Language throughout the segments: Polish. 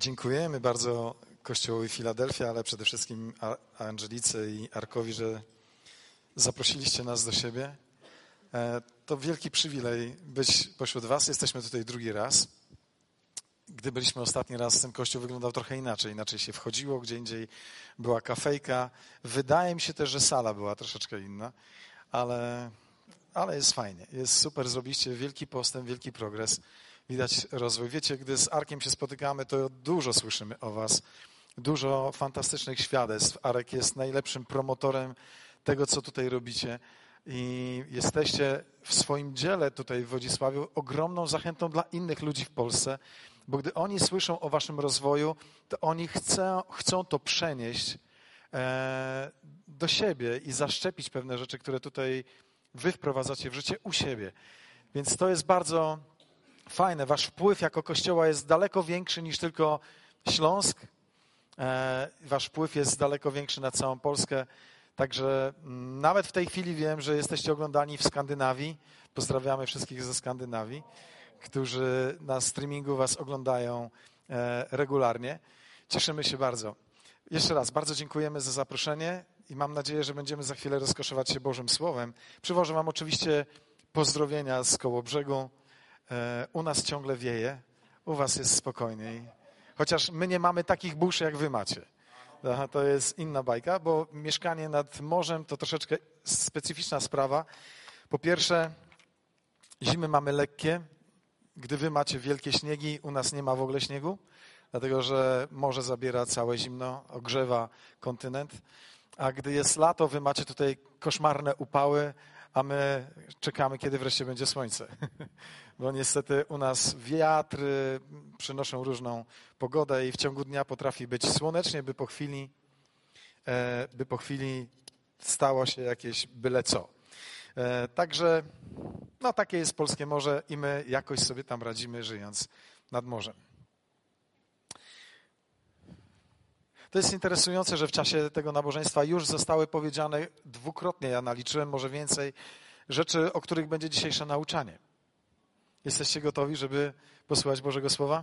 Dziękujemy bardzo Kościołowi Filadelfia, ale przede wszystkim Angelice i Arkowi, że zaprosiliście nas do siebie. E, to wielki przywilej być pośród Was. Jesteśmy tutaj drugi raz. Gdy byliśmy ostatni raz, ten kościół wyglądał trochę inaczej. Inaczej się wchodziło, gdzie indziej była kafejka. Wydaje mi się też, że sala była troszeczkę inna, ale, ale jest fajnie. Jest super, zrobiliście wielki postęp, wielki progres widać rozwój. Wiecie, gdy z Arkiem się spotykamy, to dużo słyszymy o Was, dużo fantastycznych świadectw. Arek jest najlepszym promotorem tego, co tutaj robicie. I jesteście w swoim dziele tutaj w Wodzisławiu ogromną zachętą dla innych ludzi w Polsce, bo gdy oni słyszą o waszym rozwoju, to oni chcą, chcą to przenieść e, do siebie i zaszczepić pewne rzeczy, które tutaj wy wprowadzacie w życie u siebie. Więc to jest bardzo fajne. Wasz wpływ jako kościoła jest daleko większy niż tylko Śląsk. E, wasz wpływ jest daleko większy na całą Polskę. Także mm, nawet w tej chwili wiem, że jesteście oglądani w Skandynawii. Pozdrawiamy wszystkich ze Skandynawii, którzy na streamingu was oglądają e, regularnie. Cieszymy się bardzo. Jeszcze raz bardzo dziękujemy za zaproszenie i mam nadzieję, że będziemy za chwilę rozkoszować się Bożym Słowem. Przywożę wam oczywiście pozdrowienia z Kołobrzegu. E, u nas ciągle wieje, u was jest spokojniej. Chociaż my nie mamy takich burz, jak wy macie. To jest inna bajka, bo mieszkanie nad morzem to troszeczkę specyficzna sprawa. Po pierwsze, zimy mamy lekkie. Gdy wy macie wielkie śniegi, u nas nie ma w ogóle śniegu, dlatego że morze zabiera całe zimno, ogrzewa kontynent. A gdy jest lato, wy macie tutaj koszmarne upały, a my czekamy, kiedy wreszcie będzie słońce. Bo niestety u nas wiatry przynoszą różną pogodę i w ciągu dnia potrafi być słonecznie, by po chwili, e, by po chwili stało się jakieś byle co. E, także no takie jest polskie morze i my jakoś sobie tam radzimy, żyjąc nad morzem. To jest interesujące, że w czasie tego nabożeństwa już zostały powiedziane dwukrotnie, ja naliczyłem może więcej, rzeczy, o których będzie dzisiejsze nauczanie. Jesteście gotowi, żeby posłuchać Bożego Słowa?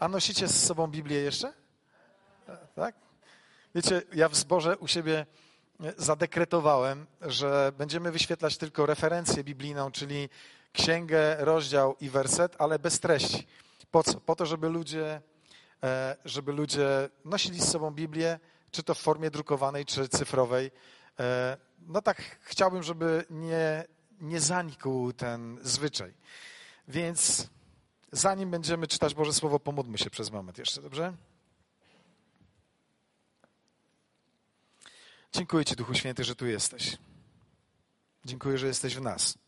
A nosicie z sobą Biblię jeszcze? Tak? Wiecie, ja w zborze u siebie zadekretowałem, że będziemy wyświetlać tylko referencję biblijną, czyli księgę, rozdział i werset, ale bez treści. Po co? Po to, żeby ludzie żeby ludzie nosili z sobą Biblię, czy to w formie drukowanej, czy cyfrowej. E, no tak chciałbym, żeby nie, nie zanikł ten zwyczaj. Więc zanim będziemy czytać Boże Słowo, pomódlmy się przez moment jeszcze, dobrze? Dziękuję Ci, Duchu Święty, że tu jesteś. Dziękuję, że jesteś w nas.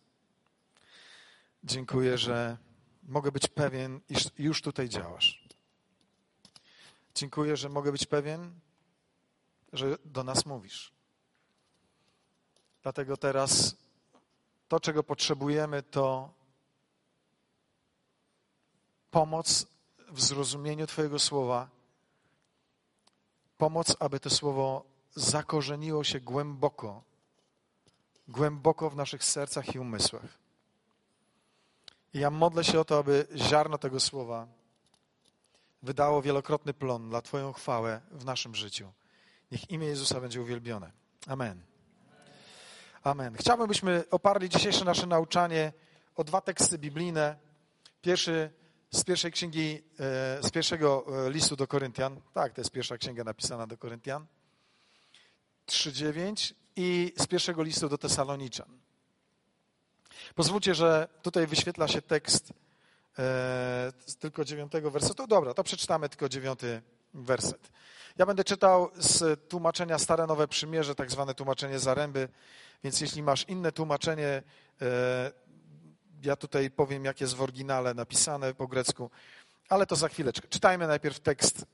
Dziękuję, że mogę być pewien, iż już tutaj działasz. Dziękuję, że mogę być pewien, że do nas mówisz. Dlatego teraz to, czego potrzebujemy, to pomoc w zrozumieniu Twojego słowa, pomoc, aby to słowo zakorzeniło się głęboko, głęboko w naszych sercach i umysłach. I ja modlę się o to, aby ziarno tego słowa wydało wielokrotny plon dla Twoją chwałę w naszym życiu. Niech imię Jezusa będzie uwielbione. Amen. Amen. Chciałbym, byśmy oparli dzisiejsze nasze nauczanie o dwa teksty biblijne. Pierwszy z pierwszej księgi, e, z pierwszego e, listu do Koryntian. Tak, to jest pierwsza księga napisana do Koryntian. 3:9 i z pierwszego listu do Tesaloniczan. Pozwólcie, że tutaj wyświetla się tekst e, tylko dziewiątego wersetu. Dobra, to przeczytamy tylko dziewiąty werset. Ja będę czytał z tłumaczenia Stare Nowe Przymierze, tak zwane tłumaczenie Zaręby, więc jeśli masz inne tłumaczenie, e, ja tutaj powiem, jak jest w oryginale napisane po grecku, ale to za chwileczkę. Czytajmy najpierw tekst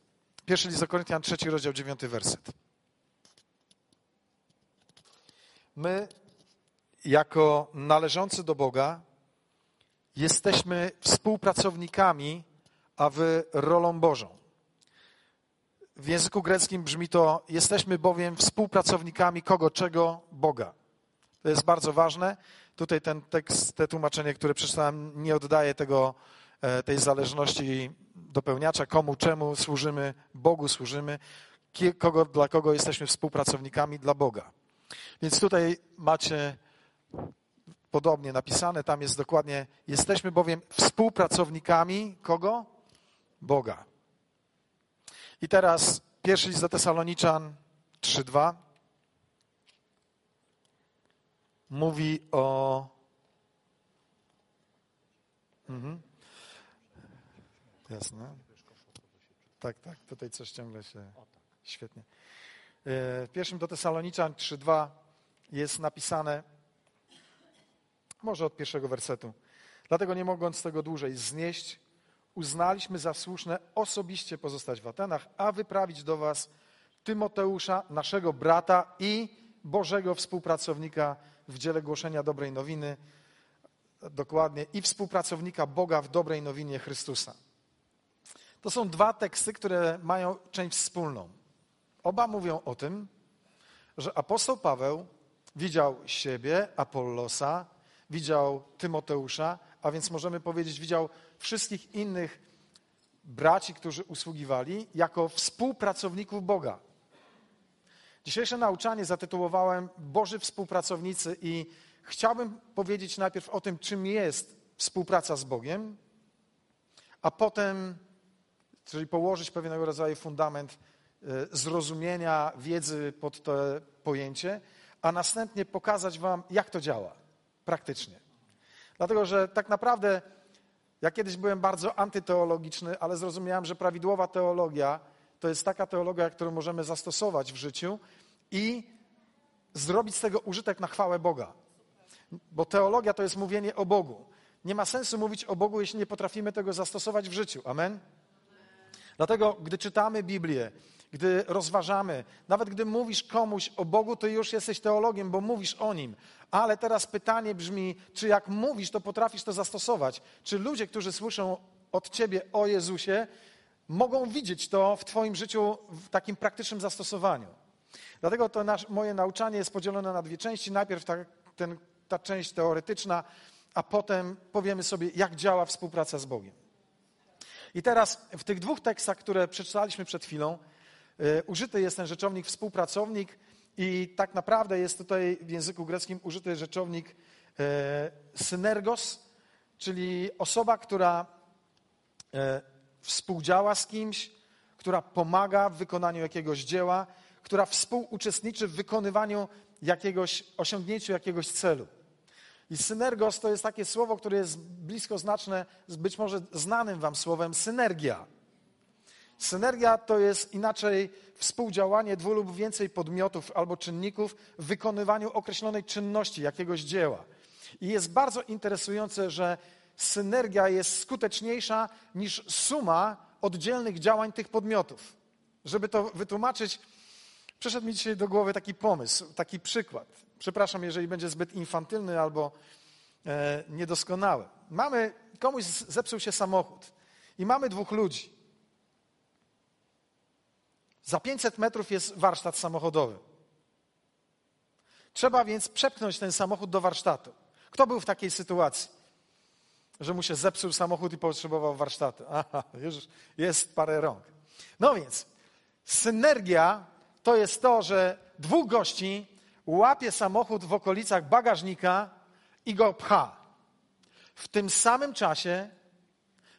Pierwszy list do Koryntian, trzeci rozdział, dziewiąty werset. My, jako należący do Boga, jesteśmy współpracownikami, a wy rolą Bożą. W języku greckim brzmi to: Jesteśmy bowiem współpracownikami kogo, czego? Boga. To jest bardzo ważne. Tutaj ten tekst, te tłumaczenie, które przeczytałem, nie oddaje tego, e, tej zależności dopełniacza, komu, czemu służymy, Bogu służymy, kogo, dla kogo jesteśmy współpracownikami, dla Boga. Więc tutaj macie podobnie napisane, tam jest dokładnie, jesteśmy bowiem współpracownikami kogo? Boga. I teraz pierwszy list do Tesaloniczan 3:2 mówi o. Mhm. Jasne. Tak, tak, tutaj coś ciągle się. Świetnie. E, w pierwszym do Tesaloniczan 3:2 jest napisane, może od pierwszego wersetu. Dlatego nie mogąc tego dłużej znieść, uznaliśmy za słuszne osobiście pozostać w Atenach, a wyprawić do Was Tymoteusza, naszego brata i Bożego współpracownika w dziele głoszenia dobrej nowiny, dokładnie, i współpracownika Boga w dobrej nowinie Chrystusa. To są dwa teksty, które mają część wspólną. Oba mówią o tym, że apostoł Paweł widział siebie, Apollosa, widział Tymoteusza, a więc możemy powiedzieć, widział wszystkich innych braci, którzy usługiwali, jako współpracowników Boga. Dzisiejsze nauczanie zatytułowałem Boży współpracownicy i chciałbym powiedzieć najpierw o tym, czym jest współpraca z Bogiem, a potem, czyli położyć pewnego rodzaju fundament e, zrozumienia, wiedzy pod to pojęcie, a następnie pokazać Wam, jak to działa praktycznie. Dlatego, że tak naprawdę ja kiedyś byłem bardzo antyteologiczny, ale zrozumiałem, że prawidłowa teologia to jest taka teologia, którą możemy zastosować w życiu i zrobić z tego użytek na chwałę Boga. Bo teologia to jest mówienie o Bogu. Nie ma sensu mówić o Bogu, jeśli nie potrafimy tego zastosować w życiu. Amen? Dlatego, gdy czytamy Biblię, gdy rozważamy, nawet gdy mówisz komuś o Bogu, to już jesteś teologiem, bo mówisz o nim. Ale teraz pytanie brzmi, czy jak mówisz, to potrafisz to zastosować? Czy ludzie, którzy słyszą od ciebie o Jezusie, mogą widzieć to w Twoim życiu w takim praktycznym zastosowaniu? Dlatego to nasz, moje nauczanie jest podzielone na dwie części. Najpierw ta, ten, ta część teoretyczna, a potem powiemy sobie, jak działa współpraca z Bogiem. I teraz w tych dwóch tekstach, które przeczytaliśmy przed chwilą, użyty jest ten rzeczownik współpracownik i tak naprawdę jest tutaj w języku greckim użyty rzeczownik e, synergos, czyli osoba, która e, współdziała z kimś, która pomaga w wykonaniu jakiegoś dzieła, która współuczestniczy w wykonywaniu jakiegoś, osiągnięciu jakiegoś celu. I synergos to jest takie słowo, które jest blisko znaczne z być może znanym wam słowem synergia. Synergia to jest inaczej współdziałanie dwóch lub więcej podmiotów albo czynników w wykonywaniu określonej czynności, jakiegoś dzieła. I jest bardzo interesujące, że synergia jest skuteczniejsza niż suma oddzielnych działań tych podmiotów. Żeby to wytłumaczyć, przyszedł mi dzisiaj do głowy taki pomysł, taki przykład. Przepraszam, jeżeli będzie zbyt infantylny albo e, niedoskonały. Mamy, komuś zepsuł się samochód i mamy dwóch ludzi. Za 500 metrów jest warsztat samochodowy. Trzeba więc przepchnąć ten samochód do warsztatu. Kto był w takiej sytuacji, że mu się zepsuł samochód i potrzebował warsztatu? Aha, już jest parę rąk. No więc, synergia to jest to, że dwóch gości łapie samochód w okolicach bagażnika i go pcha. W tym samym czasie,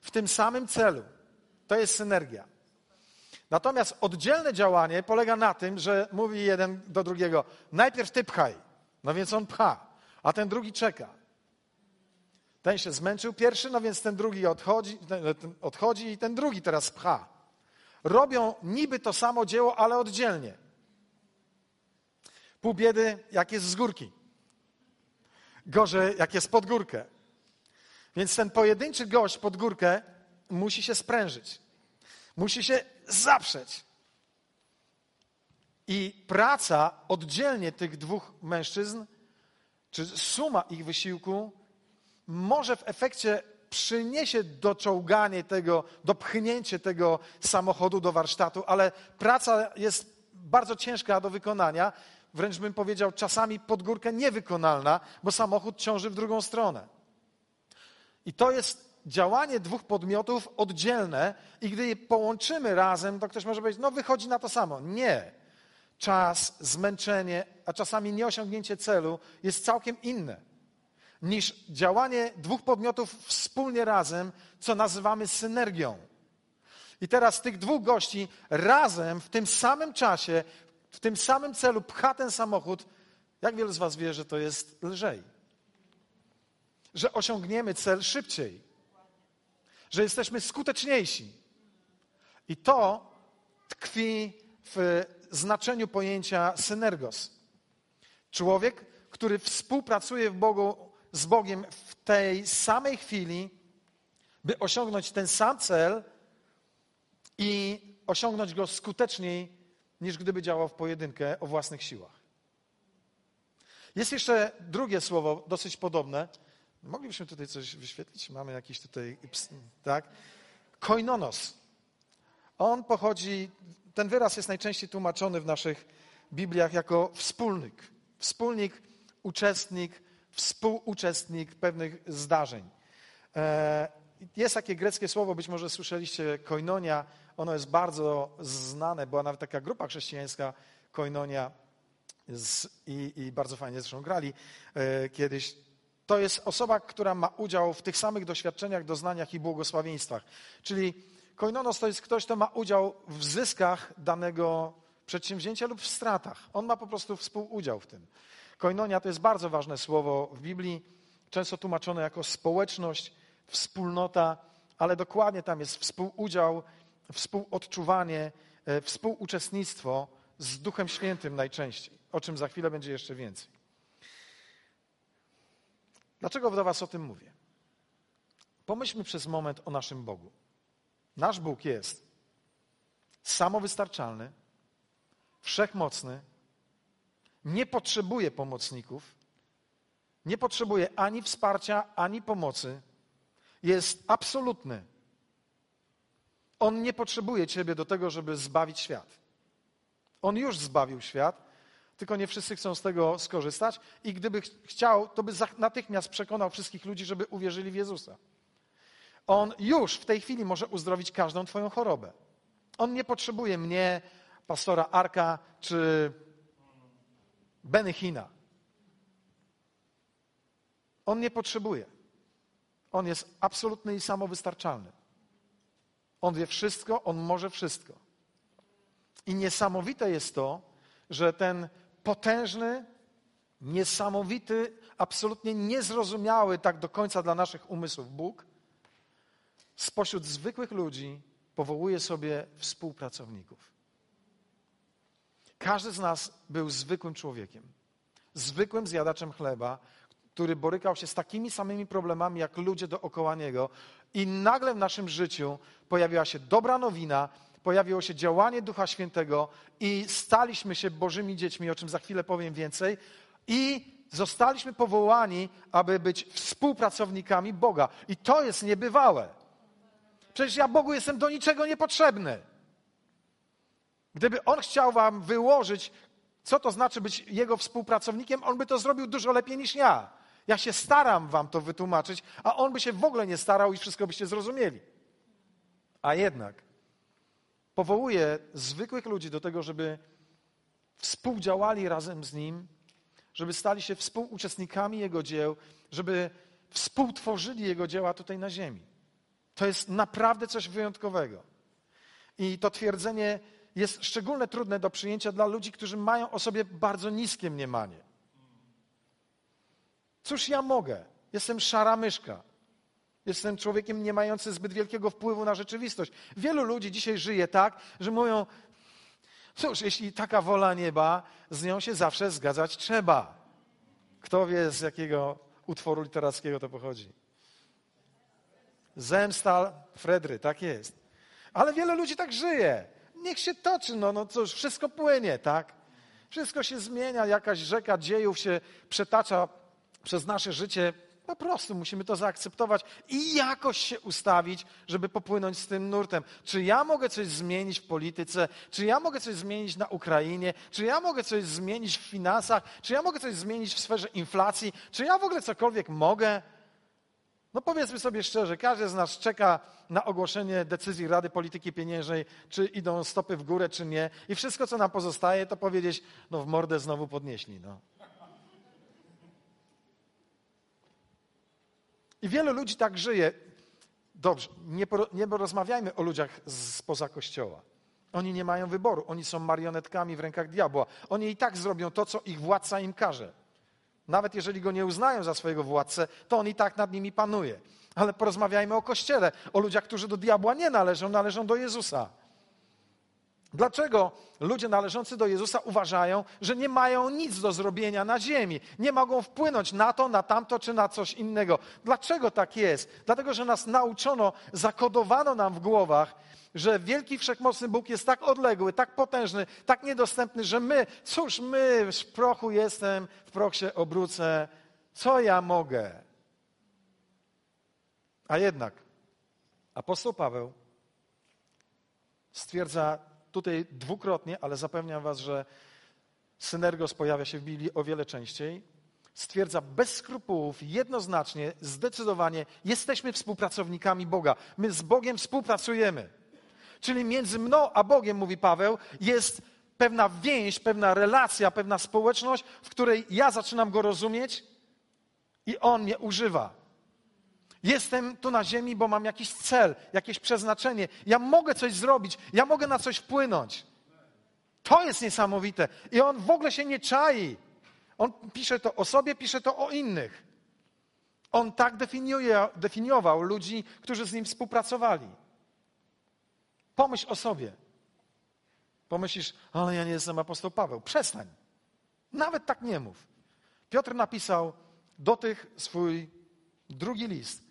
w tym samym celu. To jest synergia. Natomiast oddzielne działanie polega na tym, że mówi jeden do drugiego: najpierw ty pchaj. No więc on pcha, a ten drugi czeka. Ten się zmęczył pierwszy, no więc ten drugi odchodzi, ten odchodzi i ten drugi teraz pcha. Robią niby to samo dzieło, ale oddzielnie. Pół biedy, jak jest z górki. Gorzej, jak jest pod górkę. Więc ten pojedynczy gość pod górkę musi się sprężyć. Musi się zaprzeć. I praca oddzielnie tych dwóch mężczyzn, czy suma ich wysiłku, może w efekcie przyniesie doczołganie tego, dopchnięcie tego samochodu do warsztatu, ale praca jest bardzo ciężka do wykonania, wręcz bym powiedział czasami pod górkę niewykonalna, bo samochód ciąży w drugą stronę. I to jest działanie dwóch podmiotów oddzielne i gdy je połączymy razem, to ktoś może powiedzieć, no wychodzi na to samo. Nie. Czas, zmęczenie, a czasami nieosiągnięcie celu jest całkiem inne niż działanie dwóch podmiotów wspólnie razem, co nazywamy synergią. I teraz tych dwóch gości razem w tym samym czasie, w tym samym celu pcha ten samochód. Jak wielu z Was wie, że to jest lżej? Że osiągniemy cel szybciej, że jesteśmy skuteczniejsi. I to tkwi w znaczeniu pojęcia synergos. Człowiek, który współpracuje w Bogu z Bogiem w tej samej chwili, by osiągnąć ten sam cel i osiągnąć go skuteczniej, niż gdyby działał w pojedynkę o własnych siłach. Jest jeszcze drugie słowo, dosyć podobne. Moglibyśmy tutaj coś wyświetlić? Mamy jakiś tutaj, tak? Koinonos. On pochodzi, ten wyraz jest najczęściej tłumaczony w naszych Bibliach jako wspólnik. Wspólnik, uczestnik, współuczestnik pewnych zdarzeń. E, jest takie greckie słowo, być może słyszeliście, koinonia. Ono jest bardzo znane, była nawet taka grupa chrześcijańska, koinonia, i, i, bardzo fajnie zresztą grali e, kiedyś. To jest osoba, która ma udział w tych samych doświadczeniach, doznaniach i błogosławieństwach. Czyli koinonos to jest ktoś, kto ma udział w zyskach danego przedsięwzięcia lub w stratach. On ma po prostu współudział w tym. Koinonia to jest bardzo ważne słowo w Biblii, często tłumaczone jako społeczność, wspólnota, ale dokładnie tam jest współudział, współodczuwanie, e, współuczestnictwo z Duchem Świętym najczęściej, o czym za chwilę będzie jeszcze więcej. Dlaczego do Was o tym mówię? Pomyślmy przez moment o naszym Bogu. Nasz Bóg jest samowystarczalny, wszechmocny, nie potrzebuje pomocników, nie potrzebuje ani wsparcia, ani pomocy. Jest absolutny. On nie potrzebuje Ciebie do tego, żeby zbawić świat. On już zbawił świat, tylko nie wszyscy chcą z tego skorzystać i gdyby chciał, to by natychmiast przekonał wszystkich ludzi, żeby uwierzyli w Jezusa. On już w tej chwili może uzdrowić każdą Twoją chorobę. On nie potrzebuje mnie, pastora Arka czy Benny. On nie potrzebuje. On jest absolutny i samowystarczalny. On wie wszystko, on może wszystko. I niesamowite jest to, że ten potężny, niesamowity, absolutnie niezrozumiały tak do końca dla naszych umysłów Bóg spośród zwykłych ludzi powołuje sobie współpracowników. Każdy z nas był zwykłym człowiekiem, zwykłym zjadaczem chleba, który borykał się z takimi samymi problemami jak ludzie dookoła niego, i nagle w naszym życiu pojawiła się dobra nowina, pojawiło się działanie Ducha Świętego i staliśmy się Bożymi dziećmi, o czym za chwilę powiem więcej, i zostaliśmy powołani, aby być współpracownikami Boga. I to jest niebywałe. Przecież ja Bogu jestem do niczego niepotrzebny. Gdyby on chciał wam wyłożyć, co to znaczy być jego współpracownikiem, on by to zrobił dużo lepiej niż ja. Ja się staram wam to wytłumaczyć, a on by się w ogóle nie starał i wszystko byście zrozumieli. A jednak powołuje zwykłych ludzi do tego, żeby współdziałali razem z nim, żeby stali się współuczestnikami jego dzieł, żeby współtworzyli jego dzieła tutaj na ziemi. To jest naprawdę coś wyjątkowego. I to twierdzenie jest szczególnie trudne do przyjęcia dla ludzi, którzy mają o sobie bardzo niskie mniemanie. Cóż ja mogę? Jestem szara myszka. Jestem człowiekiem nie mającym zbyt wielkiego wpływu na rzeczywistość. Wielu ludzi dzisiaj żyje tak, że mówią, cóż, jeśli taka wola nieba, z nią się zawsze zgadzać trzeba. Kto wie, z jakiego utworu literackiego to pochodzi? Zemsta Fredry, tak jest. Ale wiele ludzi tak żyje. Niech się toczy, no, no cóż, wszystko płynie, tak? Wszystko się zmienia, jakaś rzeka dziejów się przetacza przez nasze życie. Po prostu musimy to zaakceptować i jakoś się ustawić, żeby popłynąć z tym nurtem. Czy ja mogę coś zmienić w polityce? Czy ja mogę coś zmienić na Ukrainie? Czy ja mogę coś zmienić w finansach? Czy ja mogę coś zmienić w sferze inflacji? Czy ja w ogóle cokolwiek mogę? No powiedzmy sobie szczerze, każdy z nas czeka na ogłoszenie decyzji Rady Polityki Pieniężnej, czy idą stopy w górę, czy nie. I wszystko, co nam pozostaje, to powiedzieć, no w mordę znowu podnieśli. No. I wielu ludzi tak żyje. Dobrze, nie, nie rozmawiajmy o ludziach spoza kościoła. Oni nie mają wyboru, oni są marionetkami w rękach diabła. Oni i tak zrobią to, co ich władca im każe. Nawet jeżeli go nie uznają za swojego władcę, to on i tak nad nimi panuje. Ale porozmawiajmy o Kościele, o ludziach, którzy do diabła nie należą, należą do Jezusa. Dlaczego ludzie należący do Jezusa uważają, że nie mają nic do zrobienia na ziemi? Nie mogą wpłynąć na to, na tamto czy na coś innego. Dlaczego tak jest? Dlatego, że nas nauczono, zakodowano nam w głowach, że wielki wszechmocny Bóg jest tak odległy, tak potężny, tak niedostępny, że my, cóż my, w prochu jestem, w proch się obrócę, co ja mogę? A jednak apostoł Paweł stwierdza tutaj dwukrotnie, ale zapewniam was, że synergos pojawia się w Biblii o wiele częściej, stwierdza bez skrupułów, jednoznacznie, zdecydowanie, jesteśmy współpracownikami Boga. My z Bogiem współpracujemy. Czyli między mną a Bogiem, mówi Paweł, jest pewna więź, pewna relacja, pewna społeczność, w której ja zaczynam go rozumieć i on mnie używa. Jestem tu na ziemi, bo mam jakiś cel, jakieś przeznaczenie. Ja mogę coś zrobić, ja mogę na coś wpłynąć. To jest niesamowite. I on w ogóle się nie czai. On pisze to o sobie, pisze to o innych. On tak definiuje, definiował ludzi, którzy z nim współpracowali. Pomyśl o sobie. Pomyślisz, ale ja nie jestem apostoł Paweł. Przestań. Nawet tak nie mów. Piotr napisał do tych swój drugi list,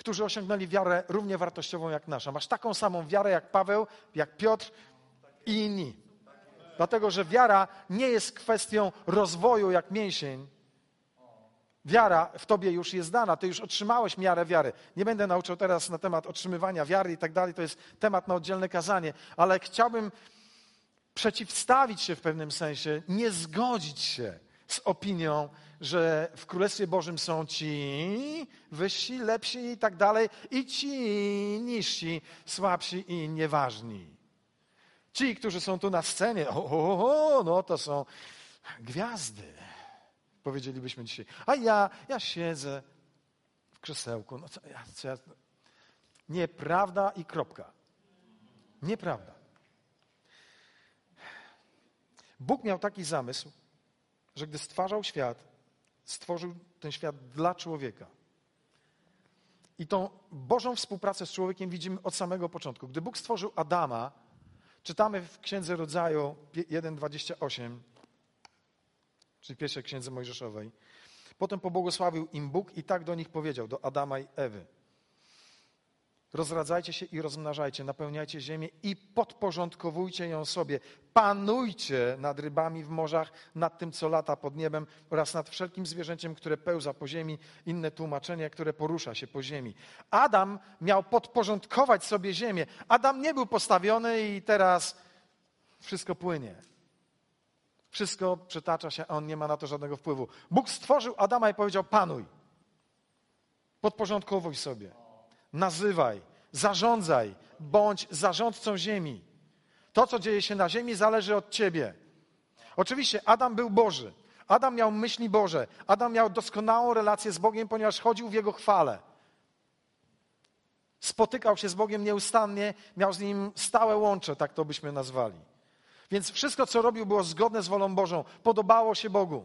którzy osiągnęli wiarę równie wartościową jak nasza. Masz taką samą wiarę jak Paweł, jak Piotr i inni. Dlatego, że wiara nie jest kwestią rozwoju jak mięsień, Wiara w tobie już jest dana, ty już otrzymałeś miarę wiary. Nie będę nauczał teraz na temat otrzymywania wiary i tak dalej, to jest temat na oddzielne kazanie, ale chciałbym przeciwstawić się w pewnym sensie, nie zgodzić się z opinią, że w Królestwie Bożym są ci wyżsi, lepsi i tak dalej, i ci niżsi, słabsi i nieważni. Ci, którzy są tu na scenie, o, o, o no to są gwiazdy powiedzielibyśmy dzisiaj. A ja, ja siedzę w krzesełku. No co, ja, co ja... Nieprawda i kropka. Nieprawda. Bóg miał taki zamysł, że gdy stwarzał świat, stworzył ten świat dla człowieka. I tą Bożą współpracę z człowiekiem widzimy od samego początku. Gdy Bóg stworzył Adama, czytamy w Księdze Rodzaju 1,28, czyli pierwszej księdze Mojżeszowej. Potem pobłogosławił im Bóg i tak do nich powiedział, do Adama i Ewy. Rozradzajcie się i rozmnażajcie, napełniajcie ziemię i podporządkowujcie ją sobie. Panujcie nad rybami w morzach, nad tym, co lata pod niebem oraz nad wszelkim zwierzęciem, które pełza po ziemi. Inne tłumaczenie, które porusza się po ziemi. Adam miał podporządkować sobie ziemię. Adam nie był postawiony i teraz wszystko płynie. Wszystko przetacza się, a on nie ma na to żadnego wpływu. Bóg stworzył Adama i powiedział: Panuj, podporządkowuj sobie, nazywaj, zarządzaj, bądź zarządcą ziemi. To, co dzieje się na ziemi, zależy od ciebie. Oczywiście Adam był Boży. Adam miał myśli Boże. Adam miał doskonałą relację z Bogiem, ponieważ chodził w Jego chwale. Spotykał się z Bogiem nieustannie, miał z Nim stałe łącze, tak to byśmy nazwali. Więc wszystko, co robił, było zgodne z wolą Bożą. Podobało się Bogu.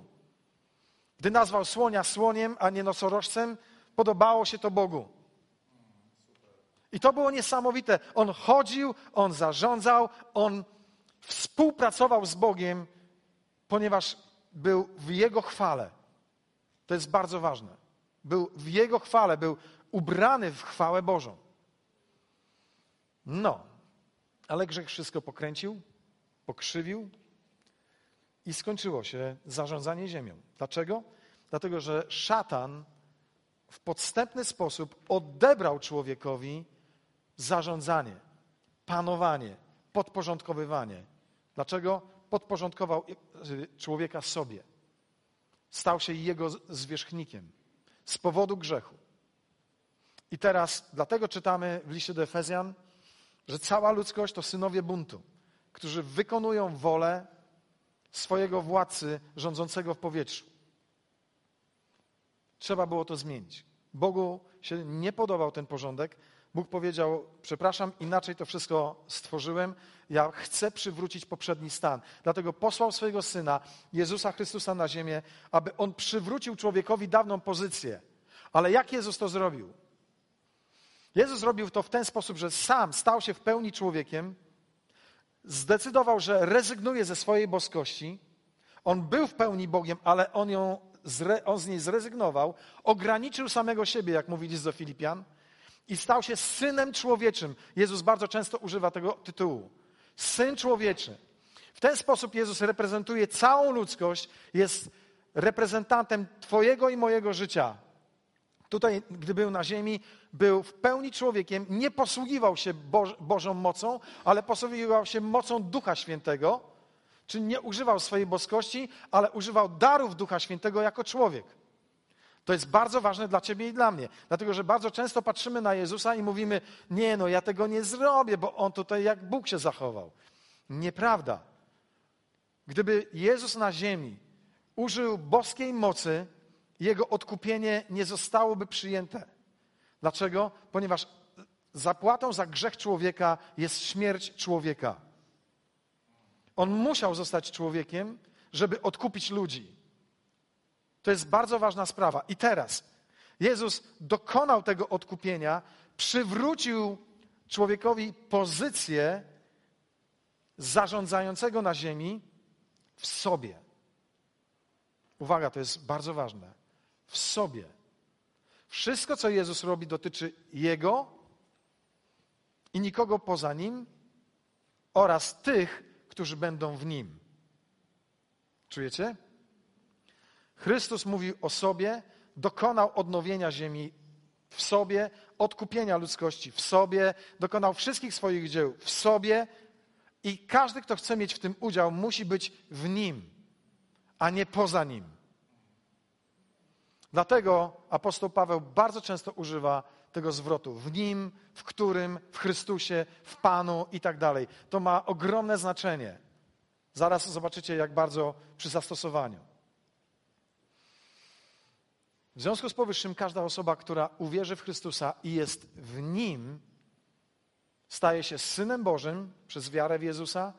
Gdy nazwał słonia słoniem, a nie nosorożcem, podobało się to Bogu. I to było niesamowite. On chodził, on zarządzał, on współpracował z Bogiem, ponieważ był w Jego chwale. To jest bardzo ważne. Był w Jego chwale, był ubrany w chwałę Bożą. No, ale grzech wszystko pokręcił, pokrzywił i skończyło się zarządzanie ziemią. Dlaczego? Dlatego, że szatan w podstępny sposób odebrał człowiekowi zarządzanie, panowanie, podporządkowywanie. Dlaczego? Podporządkował człowieka sobie. Stał się jego zwierzchnikiem z powodu grzechu. I teraz dlatego czytamy w liście do Efezjan, że cała ludzkość to synowie buntu, którzy wykonują wolę swojego władcy rządzącego w powietrzu. Trzeba było to zmienić. Bogu się nie podobał ten porządek. Bóg powiedział: Przepraszam, inaczej to wszystko stworzyłem. Ja chcę przywrócić poprzedni stan. Dlatego posłał swojego syna, Jezusa Chrystusa, na ziemię, aby on przywrócił człowiekowi dawną pozycję. Ale jak Jezus to zrobił? Jezus zrobił to w ten sposób, że sam stał się w pełni człowiekiem, zdecydował, że rezygnuje ze swojej boskości. On był w pełni Bogiem, ale on, ją, on z niej zrezygnował, ograniczył samego siebie, jak mówi list do Filipian, i stał się synem człowieczym. Jezus bardzo często używa tego tytułu. Syn człowieczy. W ten sposób Jezus reprezentuje całą ludzkość, jest reprezentantem Twojego i mojego życia. Tutaj, gdy był na ziemi, był w pełni człowiekiem, nie posługiwał się Bożą mocą, ale posługiwał się mocą Ducha Świętego, czyli nie używał swojej boskości, ale używał darów Ducha Świętego jako człowiek. To jest bardzo ważne dla ciebie i dla mnie, dlatego że bardzo często patrzymy na Jezusa i mówimy: Nie, no ja tego nie zrobię, bo on tutaj jak Bóg się zachował. Nieprawda. Gdyby Jezus na ziemi użył boskiej mocy, jego odkupienie nie zostałoby przyjęte. Dlaczego? Ponieważ zapłatą za grzech człowieka jest śmierć człowieka. On musiał zostać człowiekiem, żeby odkupić ludzi. To jest bardzo ważna sprawa. I teraz Jezus dokonał tego odkupienia, przywrócił człowiekowi pozycję zarządzającego na ziemi w sobie. Uwaga, to jest bardzo ważne. W sobie. Wszystko, co Jezus robi, dotyczy Jego i nikogo poza Nim oraz tych, którzy będą w Nim. Czujecie? Chrystus mówił o sobie, dokonał odnowienia ziemi w sobie, odkupienia ludzkości w sobie, dokonał wszystkich swoich dzieł w sobie i każdy, kto chce mieć w tym udział, musi być w Nim, a nie poza Nim. Dlatego apostoł Paweł bardzo często używa tego zwrotu w nim, w którym, w Chrystusie, w Panu i tak dalej. To ma ogromne znaczenie. Zaraz zobaczycie, jak bardzo przy zastosowaniu. W związku z powyższym, każda osoba, która uwierzy w Chrystusa i jest w nim, staje się synem Bożym przez wiarę w Jezusa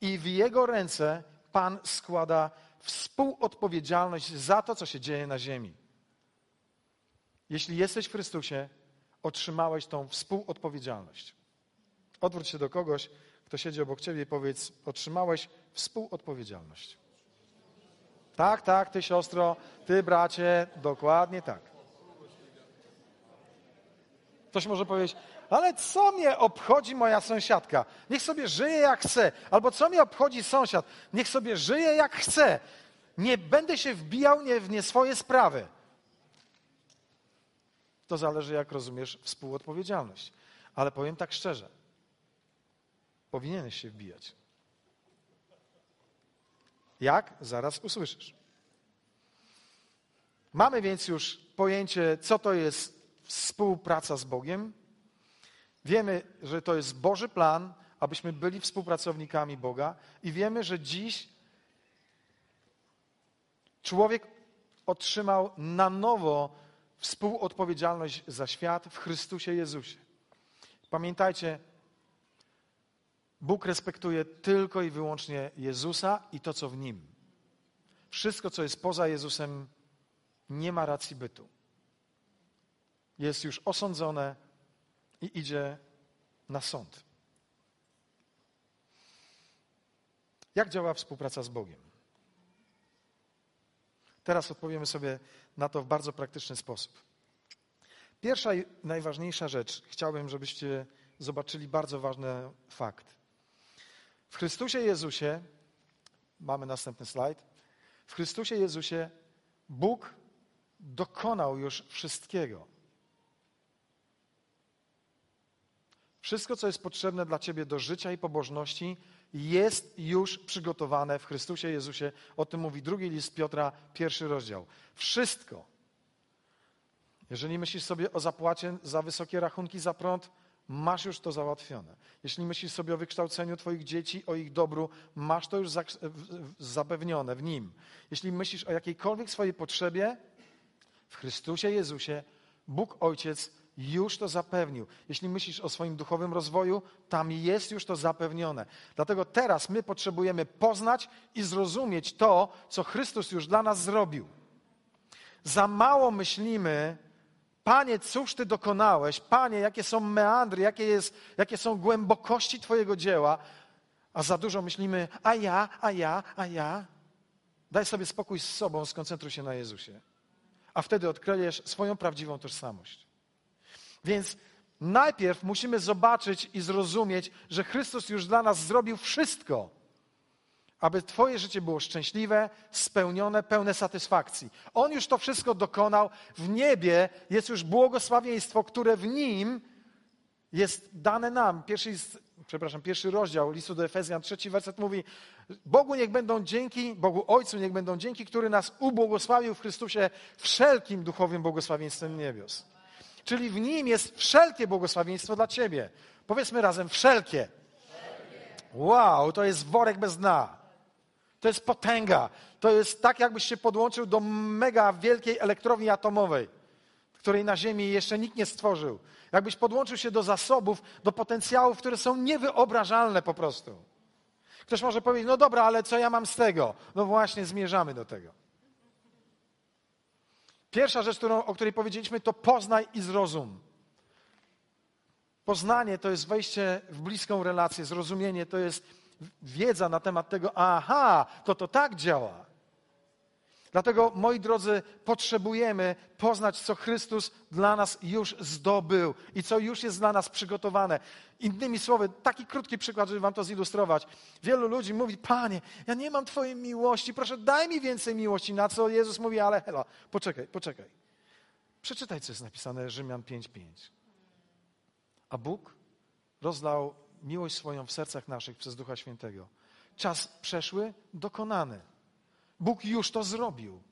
i w jego ręce Pan składa współodpowiedzialność za to, co się dzieje na ziemi. Jeśli jesteś w Chrystusie, otrzymałeś tą współodpowiedzialność. Odwróć się do kogoś, kto siedzi obok ciebie i powiedz: Otrzymałeś współodpowiedzialność. Tak, tak, ty siostro, ty bracie, dokładnie tak. Ktoś może powiedzieć, ale co mnie obchodzi moja sąsiadka? Niech sobie żyje jak chce. Albo co mnie obchodzi sąsiad? Niech sobie żyje jak chce. Nie będę się wbijał nie w nie swoje sprawy. To zależy, jak rozumiesz współodpowiedzialność. Ale powiem tak szczerze, powinieneś się wbijać. Jak? Zaraz usłyszysz. Mamy więc już pojęcie, co to jest współpraca z Bogiem. Wiemy, że to jest Boży plan, abyśmy byli współpracownikami Boga, i wiemy, że dziś człowiek otrzymał na nowo współodpowiedzialność za świat w Chrystusie Jezusie. Pamiętajcie, Bóg respektuje tylko i wyłącznie Jezusa i to, co w nim. Wszystko, co jest poza Jezusem, nie ma racji bytu. Jest już osądzone i idzie na sąd. Jak działa współpraca z Bogiem? Teraz odpowiemy sobie na to w bardzo praktyczny sposób. Pierwsza i najważniejsza rzecz, chciałbym, żebyście zobaczyli bardzo ważny fakt. W Chrystusie Jezusie, mamy następny slajd, w Chrystusie Jezusie Bóg dokonał już wszystkiego. Wszystko, co jest potrzebne dla Ciebie do życia i pobożności, jest już przygotowane w Chrystusie Jezusie. O tym mówi drugi list Piotra, pierwszy rozdział. Wszystko. Jeżeli myślisz sobie o zapłacie za wysokie rachunki za prąd, masz już to załatwione. Jeśli myślisz sobie o wykształceniu Twoich dzieci, o ich dobru, masz to już zapewnione w Nim. Jeśli myślisz o jakiejkolwiek swojej potrzebie, w Chrystusie Jezusie Bóg Ojciec już to zapewnił. Jeśli myślisz o swoim duchowym rozwoju, tam jest już to zapewnione. Dlatego teraz my potrzebujemy poznać i zrozumieć to, co Chrystus już dla nas zrobił. Za mało myślimy, Panie, cóż Ty dokonałeś? Panie, jakie są meandry, jakie, jest, jakie są głębokości Twojego dzieła? A za dużo myślimy, a ja, a ja, a ja. Daj sobie spokój z sobą, skoncentruj się na Jezusie. A wtedy odkryjesz swoją prawdziwą tożsamość. Więc najpierw musimy zobaczyć i zrozumieć, że Chrystus już dla nas zrobił wszystko, aby Twoje życie było szczęśliwe, spełnione, pełne satysfakcji. On już to wszystko dokonał. W niebie jest już błogosławieństwo, które w nim jest dane nam. Pierwszy, przepraszam, pierwszy rozdział listu do Efezjan, trzeci werset mówi: Bogu niech będą dzięki, Bogu Ojcu niech będą dzięki, który nas ubłogosławił w Chrystusie wszelkim duchowym błogosławieństwem niebios. Czyli w nim jest wszelkie błogosławieństwo dla ciebie. Powiedzmy razem, wszelkie. Wow, to jest worek bez dna. To jest potęga. To jest tak, jakbyś się podłączył do mega wielkiej elektrowni atomowej, której na Ziemi jeszcze nikt nie stworzył. Jakbyś podłączył się do zasobów, do potencjałów, które są niewyobrażalne po prostu. Ktoś może powiedzieć, no dobra, ale co ja mam z tego? No właśnie, zmierzamy do tego. Pierwsza rzecz, którą, o której powiedzieliśmy, to poznaj i zrozum. Poznanie to jest wejście w bliską relację, zrozumienie to jest wiedza na temat tego, aha, to to tak działa. Dlatego, moi drodzy, potrzebujemy poznać, co Chrystus dla nas już zdobył i co już jest dla nas przygotowane. Innymi słowy, taki krótki przykład, żeby Wam to zilustrować. Wielu ludzi mówi: Panie, ja nie mam Twojej miłości, proszę, daj mi więcej miłości. Na co Jezus mówi: Ale hela, poczekaj, poczekaj. Przeczytaj, co jest napisane Rzymian 5:5. A Bóg rozlał miłość swoją w sercach naszych przez Ducha Świętego. Czas przeszły, dokonany. Bóg już to zrobił.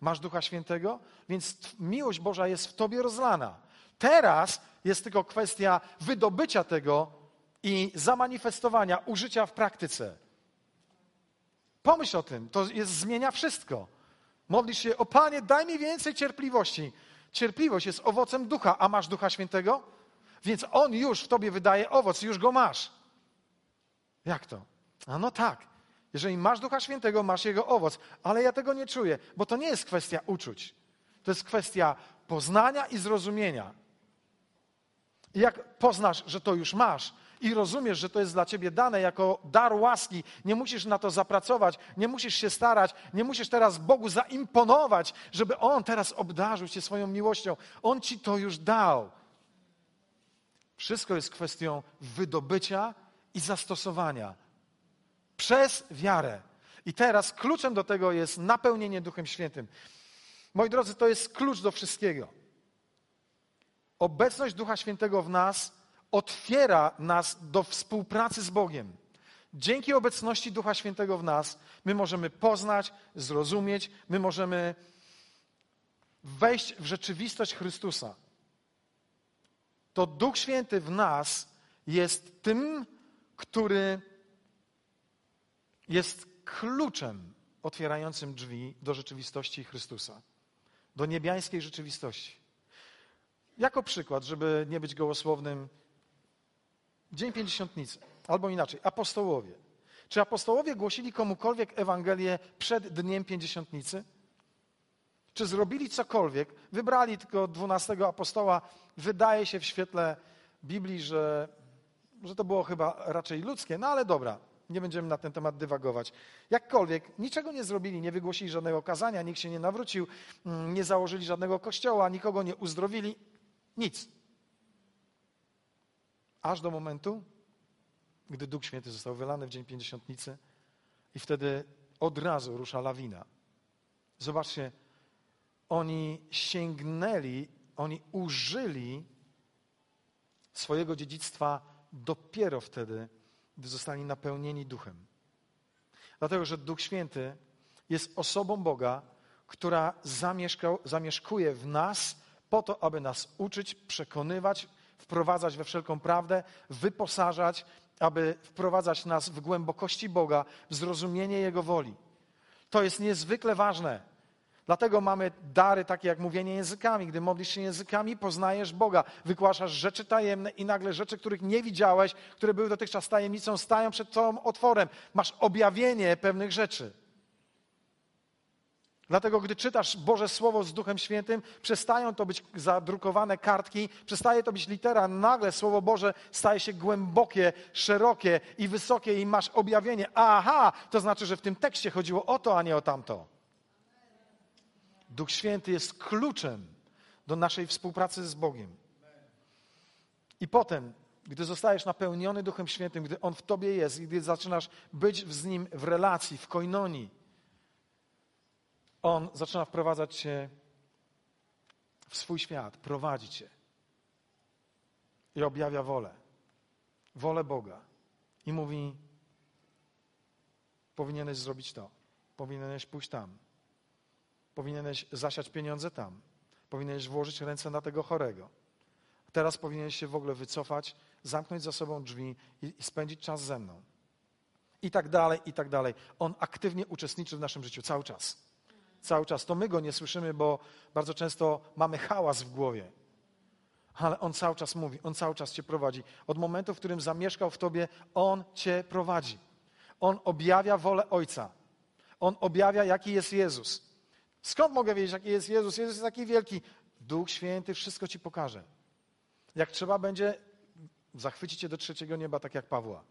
Masz Ducha Świętego, więc miłość Boża jest w tobie rozlana. Teraz jest tylko kwestia wydobycia tego i zamanifestowania, użycia w praktyce. Pomyśl o tym, to jest, zmienia wszystko. Modlisz się, o Panie, daj mi więcej cierpliwości. Cierpliwość jest owocem ducha, a masz Ducha Świętego? Więc On już w tobie wydaje owoc, już go masz. Jak to? A no tak. Jeżeli masz Ducha Świętego, masz Jego owoc, ale ja tego nie czuję, bo to nie jest kwestia uczuć. To jest kwestia poznania i zrozumienia. Jak poznasz, że to już masz i rozumiesz, że to jest dla ciebie dane jako dar łaski, nie musisz na to zapracować, nie musisz się starać, nie musisz teraz Bogu zaimponować, żeby On teraz obdarzył cię swoją miłością. On ci to już dał. Wszystko jest kwestią wydobycia i zastosowania przez wiarę. I teraz kluczem do tego jest napełnienie Duchem Świętym. Moi drodzy, to jest klucz do wszystkiego. Obecność Ducha Świętego w nas otwiera nas do współpracy z Bogiem. Dzięki obecności Ducha Świętego w nas my możemy poznać, zrozumieć, my możemy wejść w rzeczywistość Chrystusa. To Duch Święty w nas jest tym, który jest kluczem otwierającym drzwi do rzeczywistości Chrystusa, do niebiańskiej rzeczywistości. Jako przykład, żeby nie być gołosłownym, Dzień Pięćdziesiątnicy, albo inaczej, apostołowie. Czy apostołowie głosili komukolwiek Ewangelię przed Dniem Pięćdziesiątnicy? Czy zrobili cokolwiek? Wybrali tylko dwunastego apostoła. Wydaje się w świetle Biblii, że, że to było chyba raczej ludzkie, no ale dobra, nie będziemy na ten temat dywagować. Jakkolwiek, niczego nie zrobili, nie wygłosili żadnego kazania, nikt się nie nawrócił, mm, nie założyli żadnego kościoła, nikogo nie uzdrowili, nic. Aż do momentu, gdy Duch Święty został wylany w dzień pięćdziesiątnicy i wtedy od razu rusza lawina. Zobaczcie, oni sięgnęli, oni użyli swojego dziedzictwa dopiero wtedy, gdy zostali napełnieni duchem. Dlatego, że Duch Święty jest osobą Boga, która zamieszkuje w nas po to, aby nas uczyć, przekonywać, wprowadzać we wszelką prawdę, wyposażać, aby wprowadzać nas w głębokości Boga, w zrozumienie Jego woli. To jest niezwykle ważne. Dlatego mamy dary takie jak mówienie językami. Gdy modlisz się językami, poznajesz Boga, wygłaszasz rzeczy tajemne i nagle rzeczy, których nie widziałeś, które były dotychczas tajemnicą, stają przed Tobą otworem. Masz objawienie pewnych rzeczy. Dlatego, gdy czytasz Boże Słowo z Duchem Świętym, przestają to być zadrukowane kartki, przestaje to być litera, nagle Słowo Boże staje się głębokie, szerokie i wysokie i masz objawienie. Aha, to znaczy, że w tym tekście chodziło o to, a nie o tamto. Duch Święty jest kluczem do naszej współpracy z Bogiem. I potem, gdy zostajesz napełniony Duchem Świętym, gdy On w tobie jest i gdy zaczynasz być z Nim w relacji, w koinonii, On zaczyna wprowadzać cię w swój świat, prowadzić cię i objawia wolę. Wolę Boga. I mówi, powinieneś zrobić to, powinieneś pójść tam, Powinieneś zasiać pieniądze tam. Powinieneś włożyć ręce na tego chorego. Teraz powinieneś się w ogóle wycofać, zamknąć za sobą drzwi i, i spędzić czas ze mną. I tak dalej, i tak dalej. On aktywnie uczestniczy w naszym życiu cały czas. Cały czas. To my go nie słyszymy, bo bardzo często mamy hałas w głowie. Ale on cały czas mówi, on cały czas cię prowadzi. Od momentu, w którym zamieszkał w tobie, on cię prowadzi. On objawia wolę Ojca. On objawia, jaki jest Jezus. Skąd mogę wiedzieć, jaki jest Jezus? Jezus jest taki wielki. Duch Święty wszystko ci pokaże. Jak trzeba będzie, zachwycić cię do trzeciego nieba, tak jak Pawła.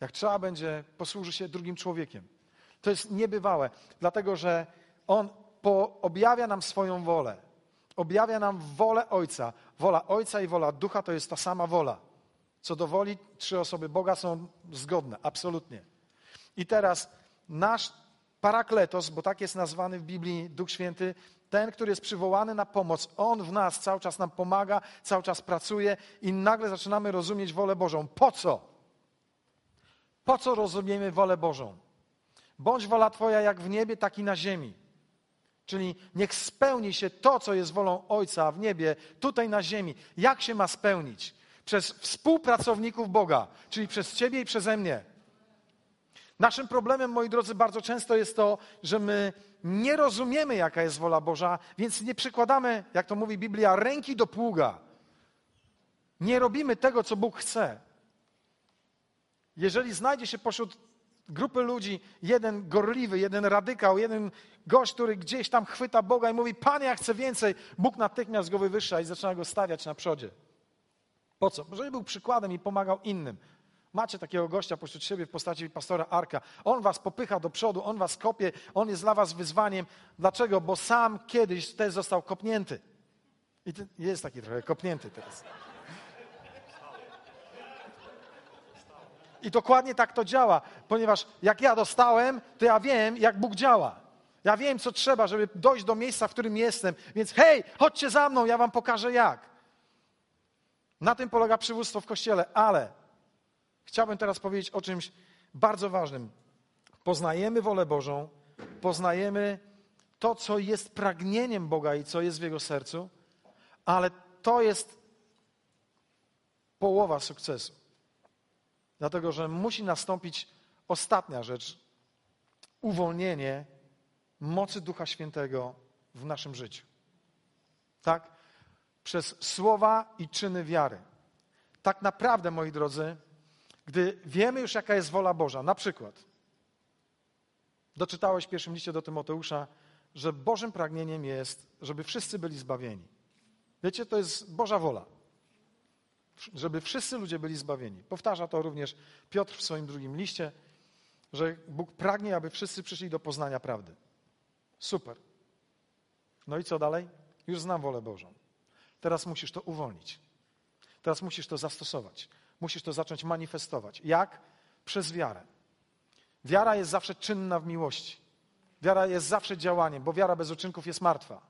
Jak trzeba będzie, posłuży się drugim człowiekiem. To jest niebywałe, dlatego że On po, objawia nam swoją wolę. Objawia nam wolę Ojca. Wola Ojca i wola Ducha to jest ta sama wola. Co do woli, trzy osoby Boga są zgodne, absolutnie. I teraz nasz Parakletos, bo tak jest nazwany w Biblii Duch Święty, ten, który jest przywołany na pomoc, on w nas cały czas nam pomaga, cały czas pracuje i nagle zaczynamy rozumieć wolę Bożą. Po co? Po co rozumiemy wolę Bożą? Bądź wola Twoja jak w niebie, tak i na ziemi. Czyli niech spełni się to, co jest wolą Ojca w niebie, tutaj na ziemi. Jak się ma spełnić? Przez współpracowników Boga, czyli przez Ciebie i przeze mnie. Naszym problemem, moi drodzy, bardzo często jest to, że my nie rozumiemy, jaka jest wola Boża, więc nie przykładamy, jak to mówi Biblia, ręki do pługa. Nie robimy tego, co Bóg chce. Jeżeli znajdzie się pośród grupy ludzi jeden gorliwy, jeden radykał, jeden gość, który gdzieś tam chwyta Boga i mówi: Panie, ja chcę więcej, Bóg natychmiast go wywyższa i zaczyna go stawiać na przodzie. Po co? Żeby był przykładem i pomagał innym. Macie takiego gościa pośród siebie w postaci pastora Arka. On was popycha do przodu, on was kopie, on jest dla was wyzwaniem. Dlaczego? Bo sam kiedyś też został kopnięty. I jest taki trochę kopnięty teraz. I dokładnie tak to działa, ponieważ jak ja dostałem, to ja wiem, jak Bóg działa. Ja wiem, co trzeba, żeby dojść do miejsca, w którym jestem. Więc hej, chodźcie za mną, ja wam pokażę jak. Na tym polega przywództwo w kościele, ale Chciałbym teraz powiedzieć o czymś bardzo ważnym. Poznajemy wolę Bożą, poznajemy to, co jest pragnieniem Boga i co jest w Jego sercu, ale to jest połowa sukcesu. Dlatego, że musi nastąpić ostatnia rzecz uwolnienie mocy Ducha Świętego w naszym życiu. Tak? Przez słowa i czyny wiary. Tak naprawdę, moi drodzy, gdy wiemy już, jaka jest wola Boża, na przykład doczytałeś w pierwszym liście do Tymoteusza, że Bożym pragnieniem jest, żeby wszyscy byli zbawieni. Wiecie, to jest Boża wola. Żeby wszyscy ludzie byli zbawieni. Powtarza to również Piotr w swoim drugim liście, że Bóg pragnie, aby wszyscy przyszli do poznania prawdy. Super. No i co dalej? Już znam wolę Bożą. Teraz musisz to uwolnić. Teraz musisz to zastosować. Musisz to zacząć manifestować. Jak? Przez wiarę. Wiara jest zawsze czynna w miłości. Wiara jest zawsze działaniem, bo wiara bez uczynków jest martwa.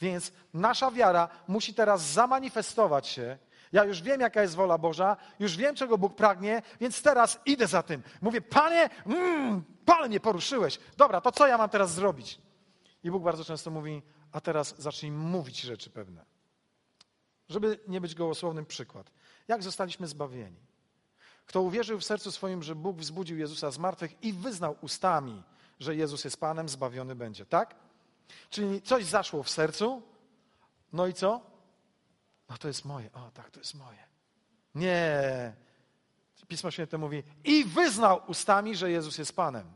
Więc nasza wiara musi teraz zamanifestować się. Ja już wiem, jaka jest wola Boża, już wiem, czego Bóg pragnie, więc teraz idę za tym. Mówię, Panie, mm, Panie, mnie poruszyłeś. Dobra, to co ja mam teraz zrobić? I Bóg bardzo często mówi, a teraz zacznij mówić rzeczy pewne. Żeby nie być gołosłownym, przykład. Jak zostaliśmy zbawieni? Kto uwierzył w sercu swoim, że Bóg wzbudził Jezusa z martwych i wyznał ustami, że Jezus jest Panem, zbawiony będzie, tak? Czyli coś zaszło w sercu, no i co? No to jest moje. O, tak, to jest moje. Nie. Pismo Święte mówi, i wyznał ustami, że Jezus jest Panem.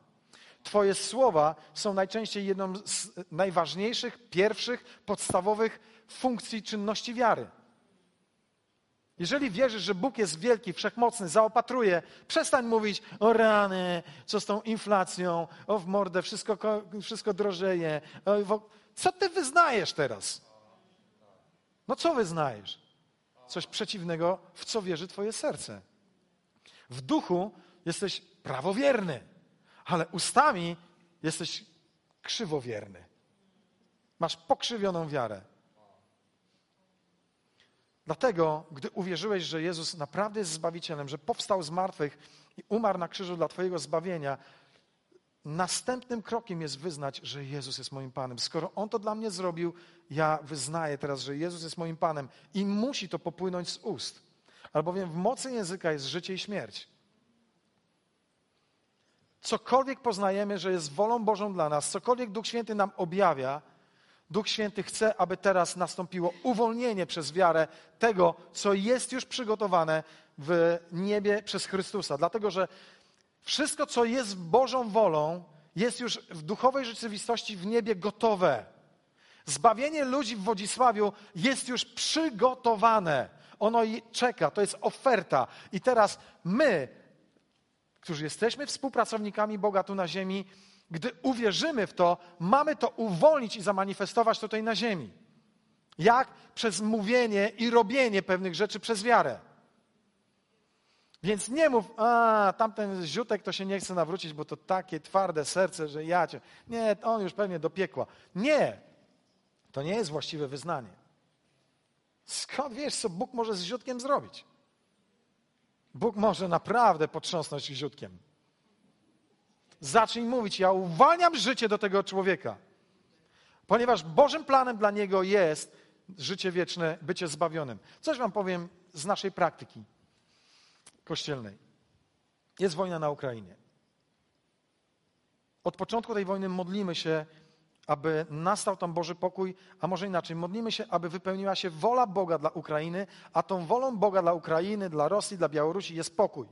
Twoje słowa są najczęściej jedną z najważniejszych, pierwszych, podstawowych funkcji czynności wiary. Jeżeli wierzysz, że Bóg jest wielki, wszechmocny, zaopatruje, przestań mówić o rany, co z tą inflacją, o w mordę, wszystko, wszystko drożeje. Co ty wyznajesz teraz? No co wyznajesz? Coś przeciwnego, w co wierzy twoje serce. W duchu jesteś prawowierny, ale ustami jesteś krzywowierny. Masz pokrzywioną wiarę. Dlatego, gdy uwierzyłeś, że Jezus naprawdę jest Zbawicielem, że powstał z martwych i umarł na krzyżu dla Twojego zbawienia, następnym krokiem jest wyznać, że Jezus jest moim Panem. Skoro On to dla mnie zrobił, ja wyznaję teraz, że Jezus jest moim Panem i musi to popłynąć z ust. Albowiem w mocy języka jest życie i śmierć. Cokolwiek poznajemy, że jest wolą Bożą dla nas, cokolwiek Duch Święty nam objawia, Duch Święty chce, aby teraz nastąpiło uwolnienie przez wiarę tego, co jest już przygotowane w niebie przez Chrystusa. Dlatego, że wszystko, co jest Bożą wolą, jest już w duchowej rzeczywistości w niebie gotowe. Zbawienie ludzi w Wodzisławiu jest już przygotowane. Ono czeka, to jest oferta. I teraz my, którzy jesteśmy współpracownikami Boga tu na ziemi, gdy uwierzymy w to, mamy to uwolnić i zamanifestować tutaj na ziemi. Jak? Przez mówienie i robienie pewnych rzeczy przez wiarę. Więc nie mów, a tamten ziutek to się nie chce nawrócić, bo to takie twarde serce, że ja cię. Nie, on już pewnie do piekła. Nie, to nie jest właściwe wyznanie. Skąd wiesz, co Bóg może z ziutkiem zrobić? Bóg może naprawdę potrząsnąć ziutkiem. Zacznij mówić, ja uwalniam życie do tego człowieka. Ponieważ Bożym planem dla niego jest życie wieczne, bycie zbawionym. Coś wam powiem z naszej praktyki kościelnej. Jest wojna na Ukrainie. Od początku tej wojny modlimy się, aby nastał tam Boży pokój, a może inaczej, modlimy się, aby wypełniła się wola Boga dla Ukrainy, a tą wolą Boga dla Ukrainy, dla Rosji, dla Białorusi jest pokój.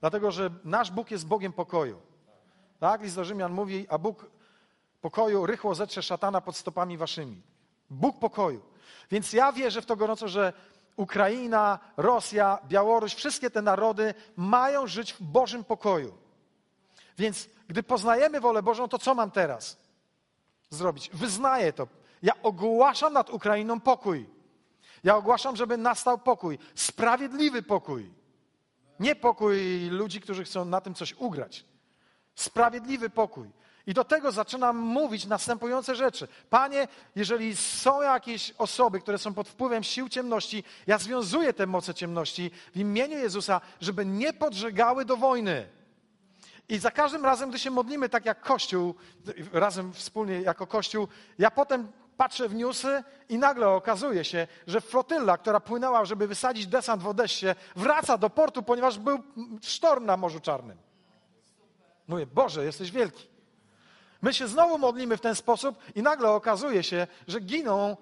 Dlatego, że nasz Bóg jest Bogiem pokoju. Tak? List do Rzymian mówi, a Bóg pokoju rychło zetrze szatana pod stopami waszymi. Bóg pokoju. Więc ja wierzę w to gorąco, że Ukraina, Rosja, Białoruś, wszystkie te narody mają żyć w Bożym pokoju. Więc gdy poznajemy wolę Bożą, to co mam teraz zrobić? Wyznaję to. Ja ogłaszam nad Ukrainą pokój. Ja ogłaszam, żeby nastał pokój. Sprawiedliwy pokój. Nie pokój ludzi, którzy chcą na tym coś ugrać. Sprawiedliwy pokój. I do tego zaczynam mówić następujące rzeczy. Panie, jeżeli są jakieś osoby, które są pod wpływem sił ciemności, ja związuję te moce ciemności w imieniu Jezusa, żeby nie podżegały do wojny. I za każdym razem, gdy się modlimy tak jak Kościół, razem wspólnie jako Kościół, ja potem patrzę w newsy i nagle okazuje się, że flotylla, która płynęła, żeby wysadzić desant w Odessie, wraca do portu, ponieważ był sztorm na Morzu Czarnym. Mówię, Boże, jesteś wielki. My się znowu modlimy w ten sposób i nagle okazuje się, że giną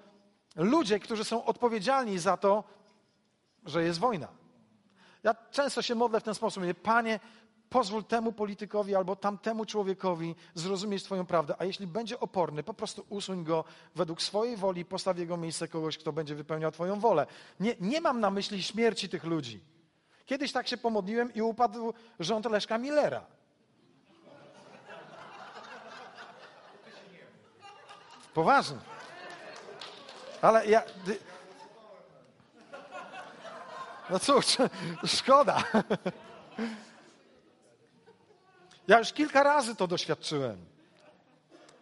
ludzie, którzy są odpowiedzialni za to, że jest wojna. Ja często się modlę w ten sposób. Mówię, Panie, pozwól temu politykowi albo tamtemu człowiekowi zrozumieć Twoją prawdę, a jeśli będzie oporny, po prostu usuń go według swojej woli, postaw jego miejsce kogoś, kto będzie wypełniał Twoją wolę. Nie, nie mam na myśli śmierci tych ludzi. Kiedyś tak się pomodliłem i upadł rząd Leszka Millera. Poważnie. Ale ja. No cóż, szkoda. Ja już kilka razy to doświadczyłem.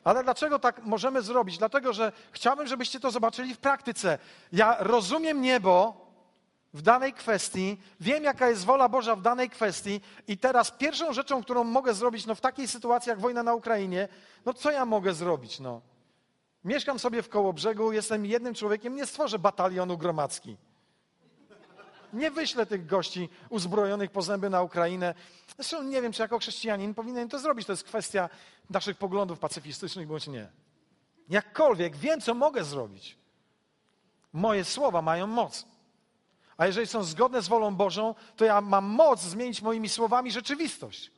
Ale dlaczego tak możemy zrobić? Dlatego, że chciałbym, żebyście to zobaczyli w praktyce. Ja rozumiem niebo w danej kwestii, wiem, jaka jest wola Boża w danej kwestii, i teraz pierwszą rzeczą, którą mogę zrobić, no w takiej sytuacji jak wojna na Ukrainie, no co ja mogę zrobić? No? Mieszkam sobie w Kołobrzegu, jestem jednym człowiekiem, nie stworzę batalionu gromadzki. Nie wyślę tych gości uzbrojonych po zęby na Ukrainę. Zresztą nie wiem, czy jako chrześcijanin powinien to zrobić. To jest kwestia naszych poglądów pacyfistycznych bądź nie. Jakkolwiek wiem, co mogę zrobić. Moje słowa mają moc. A jeżeli są zgodne z wolą Bożą, to ja mam moc zmienić moimi słowami rzeczywistość.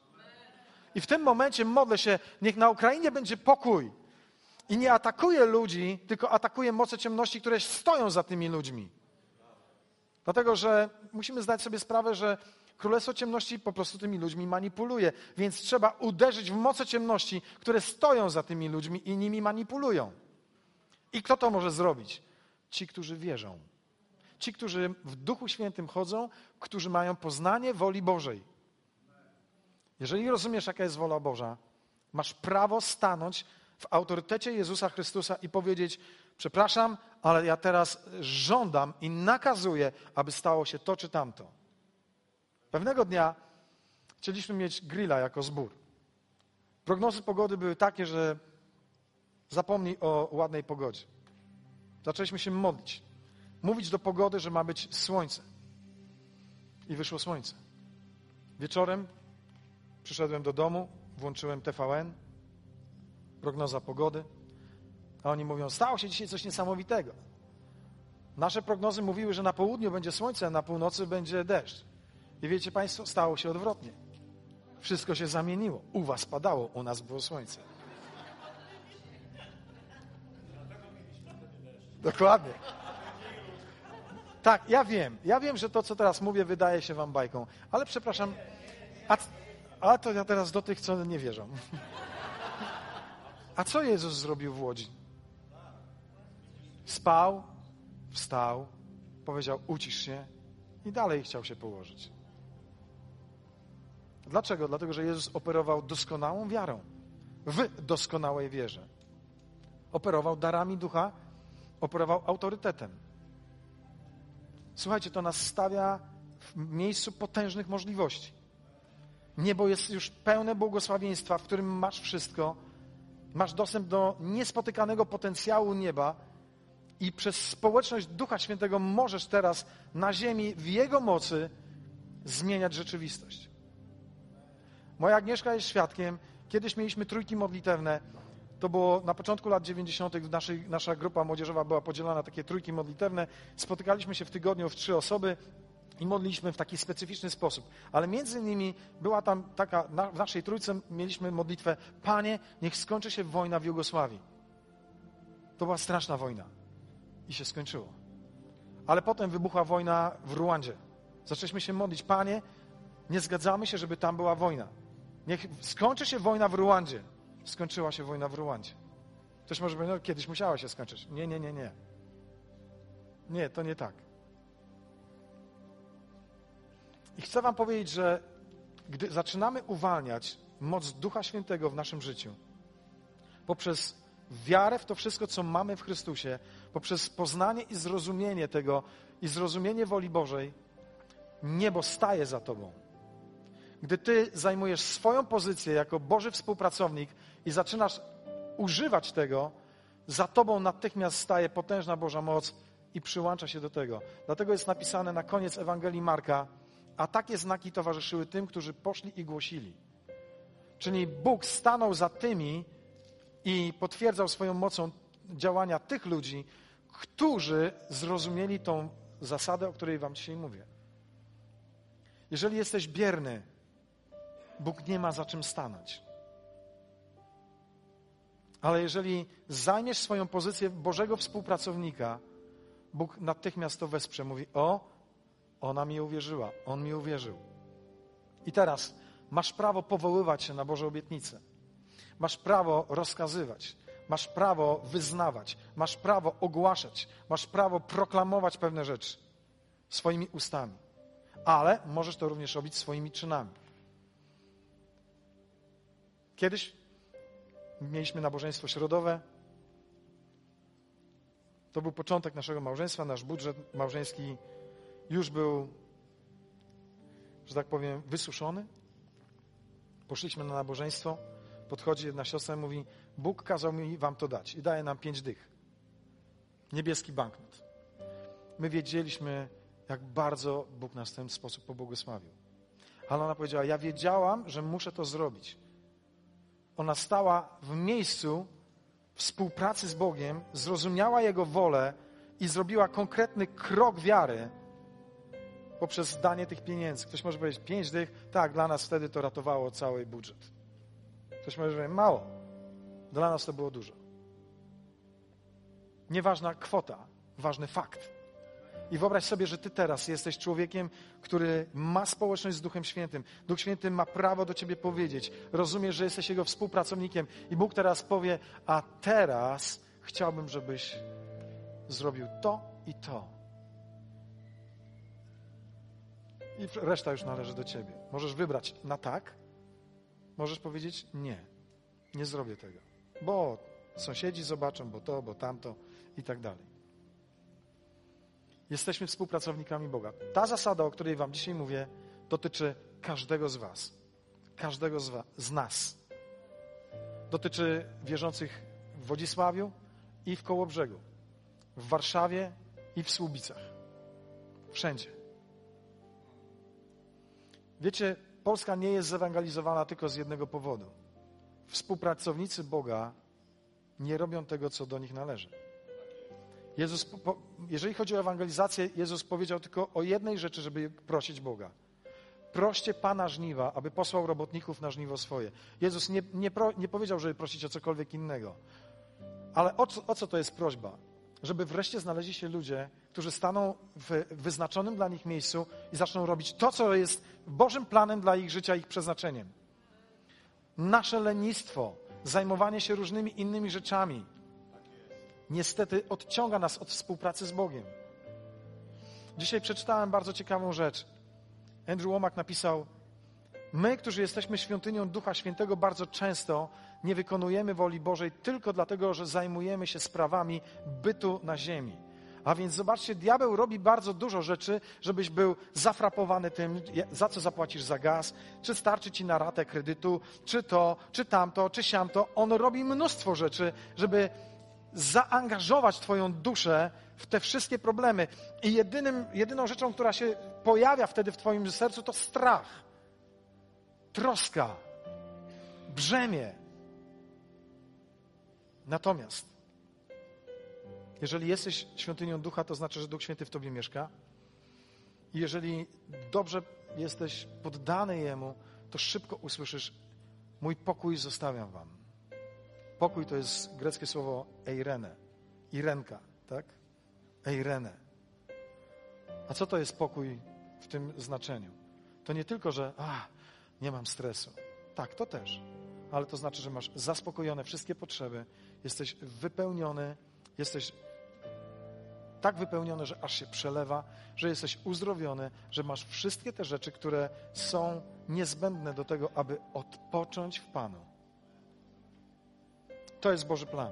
I w tym momencie modlę się, niech na Ukrainie będzie pokój. I nie atakuję ludzi, tylko atakuję moce ciemności, które stoją za tymi ludźmi. Dlatego, że musimy zdać sobie sprawę, że Królestwo Ciemności po prostu tymi ludźmi manipuluje, więc trzeba uderzyć w moce ciemności, które stoją za tymi ludźmi i nimi manipulują. I kto to może zrobić? Ci, którzy wierzą. Ci, którzy w Duchu Świętym chodzą, którzy mają poznanie woli Bożej. Jeżeli rozumiesz, jaka jest wola Boża, masz prawo stanąć w autorytecie Jezusa Chrystusa i powiedzieć: Przepraszam, ale ja teraz żądam i nakazuję, aby stało się to czy tamto. Pewnego dnia chcieliśmy mieć grilla jako zbór. Prognozy pogody były takie, że zapomnij o ładnej pogodzie. Zaczęliśmy się modlić. Mówić do pogody, że ma być słońce. I wyszło słońce. Wieczorem przyszedłem do domu, włączyłem TVN, prognoza pogody. A oni mówią, stało się dzisiaj coś niesamowitego. Nasze prognozy mówiły, że na południu będzie słońce, a na północy będzie deszcz. I wiecie Państwo, stało się odwrotnie. Wszystko się zamieniło. U was padało, u nas było słońce. Dokładnie. Tak, ja wiem. Ja wiem, że to, co teraz mówię, wydaje się wam bajką. Ale przepraszam, a, a to ja teraz do tych, co nie wierzą. A co Jezus zrobił w Łodzi? Spał, wstał, powiedział ucisz się i dalej chciał się położyć. Dlaczego? Dlatego, że Jezus operował doskonałą wiarą, w doskonałej wierze. Operował darami ducha, operował autorytetem. Słuchajcie, to nas stawia w miejscu potężnych możliwości. Niebo jest już pełne błogosławieństwa, w którym masz wszystko, masz dostęp do niespotykanego potencjału nieba i przez społeczność Ducha Świętego możesz teraz na ziemi w Jego mocy zmieniać rzeczywistość. Moja Agnieszka jest świadkiem. Kiedyś mieliśmy trójki modlitewne. To było na początku lat 90. Naszej, nasza grupa młodzieżowa była podzielona na takie trójki modlitewne. Spotykaliśmy się w tygodniu w trzy osoby i modliliśmy w taki specyficzny sposób. Ale między innymi była tam taka, na, w naszej trójce mieliśmy modlitwę Panie, niech skończy się wojna w Jugosławii. To była straszna wojna. I się skończyło. Ale potem wybuchła wojna w Ruandzie. Zaczęliśmy się modlić, Panie, nie zgadzamy się, żeby tam była wojna. Niech skończy się wojna w Ruandzie. Skończyła się wojna w Ruandzie. Ktoś może powiedzieć, no kiedyś musiała się skończyć. Nie, nie, nie, nie. Nie, to nie tak. I chcę Wam powiedzieć, że gdy zaczynamy uwalniać moc Ducha Świętego w naszym życiu, poprzez wiarę w to wszystko, co mamy w Chrystusie, poprzez poznanie i zrozumienie tego i zrozumienie woli Bożej, niebo staje za Tobą. Gdy Ty zajmujesz swoją pozycję jako Boży współpracownik i zaczynasz używać tego, za Tobą natychmiast staje potężna Boża moc i przyłącza się do tego. Dlatego jest napisane na koniec Ewangelii Marka, a takie znaki towarzyszyły tym, którzy poszli i głosili. Czyli Bóg stanął za tymi i potwierdzał swoją mocą działania tych ludzi, którzy zrozumieli tą zasadę, o której Wam dzisiaj mówię. Jeżeli jesteś bierny, Bóg nie ma za czym stanąć. Ale jeżeli zajmiesz swoją pozycję Bożego współpracownika, Bóg natychmiast to wesprze. Mówi: O, ona mi uwierzyła, on mi uwierzył. I teraz masz prawo powoływać się na Boże obietnice. Masz prawo rozkazywać, masz prawo wyznawać, masz prawo ogłaszać, masz prawo proklamować pewne rzeczy swoimi ustami. ale możesz to również robić swoimi czynami. Kiedyś mieliśmy nabożeństwo środowe. To był początek naszego małżeństwa. Nasz budżet małżeński już był, że tak powiem, wysuszony. Poszliśmy na nabożeństwo. Podchodzi jedna siostra i mówi: Bóg kazał mi wam to dać i daje nam pięć dych. Niebieski banknot. My wiedzieliśmy, jak bardzo Bóg nas w ten sposób pobłogosławił. Ale ona powiedziała: Ja wiedziałam, że muszę to zrobić. Ona stała w miejscu współpracy z Bogiem, zrozumiała Jego wolę i zrobiła konkretny krok wiary poprzez danie tych pieniędzy. Ktoś może powiedzieć, pięć dych, tak, dla nas wtedy to ratowało cały budżet. Ktoś może powiedzieć, mało. Dla nas to było dużo. Nieważna kwota, ważny fakt. I wyobraź sobie, że ty teraz jesteś człowiekiem, który ma społeczność z Duchem Świętym. Duch Święty ma prawo do ciebie powiedzieć. Rozumiesz, że jesteś jego współpracownikiem i Bóg teraz powie, a teraz chciałbym, żebyś zrobił to i to. I reszta już należy do ciebie. Możesz wybrać na tak, możesz powiedzieć nie, nie zrobię tego, bo sąsiedzi zobaczą, bo to, bo tamto i tak dalej. Jesteśmy współpracownikami Boga. Ta zasada, o której Wam dzisiaj mówię, dotyczy każdego z Was, każdego z, was, z nas. Dotyczy wierzących w Wodzisławiu i w Kołobrzegu, w Warszawie i w Słubicach. Wszędzie. Wiecie, Polska nie jest zewangelizowana tylko z jednego powodu. Współpracownicy Boga nie robią tego, co do nich należy. Jezus, jeżeli chodzi o ewangelizację, Jezus powiedział tylko o jednej rzeczy, żeby prosić Boga. Proście Pana żniwa, aby posłał robotników na żniwo swoje. Jezus nie, nie, pro, nie powiedział, żeby prosić o cokolwiek innego. Ale o o co to jest prośba? Żeby wreszcie znaleźli się ludzie, którzy staną w wyznaczonym dla nich miejscu i zaczną robić to, co jest Bożym planem dla ich życia, ich przeznaczeniem. Nasze lenistwo, zajmowanie się różnymi innymi rzeczami, niestety odciąga nas od współpracy z Bogiem. Dzisiaj przeczytałem bardzo ciekawą rzecz. Andrew Womack napisał: My, którzy jesteśmy świątynią Ducha Świętego, bardzo często nie wykonujemy woli Bożej tylko dlatego, że zajmujemy się sprawami bytu na ziemi. A więc zobaczcie, diabeł robi bardzo dużo rzeczy, żebyś był zafrapowany tym, za co zapłacisz za gaz, czy starczy ci na ratę kredytu, czy to, czy tamto, czy siamto. On robi mnóstwo rzeczy, żeby zaangażować Twoją duszę w te wszystkie problemy. I jedynym, jedyną rzeczą, która się pojawia wtedy w Twoim sercu, to strach, troska, brzemię. Natomiast, jeżeli jesteś świątynią ducha, to znaczy, że Duch Święty w Tobie mieszka. I jeżeli dobrze jesteś poddany Jemu, to szybko usłyszysz: Mój pokój zostawiam Wam. Pokój to jest greckie słowo eirene, irenka, tak? Eirene. A co to jest pokój w tym znaczeniu? To nie tylko, że a, nie mam stresu. Tak, to też. Ale to znaczy, że masz zaspokojone wszystkie potrzeby, jesteś wypełniony, jesteś tak wypełniony, że aż się przelewa, że jesteś uzdrowiony, że masz wszystkie te rzeczy, które są niezbędne do tego, aby odpocząć w Panu. To jest Boży plan.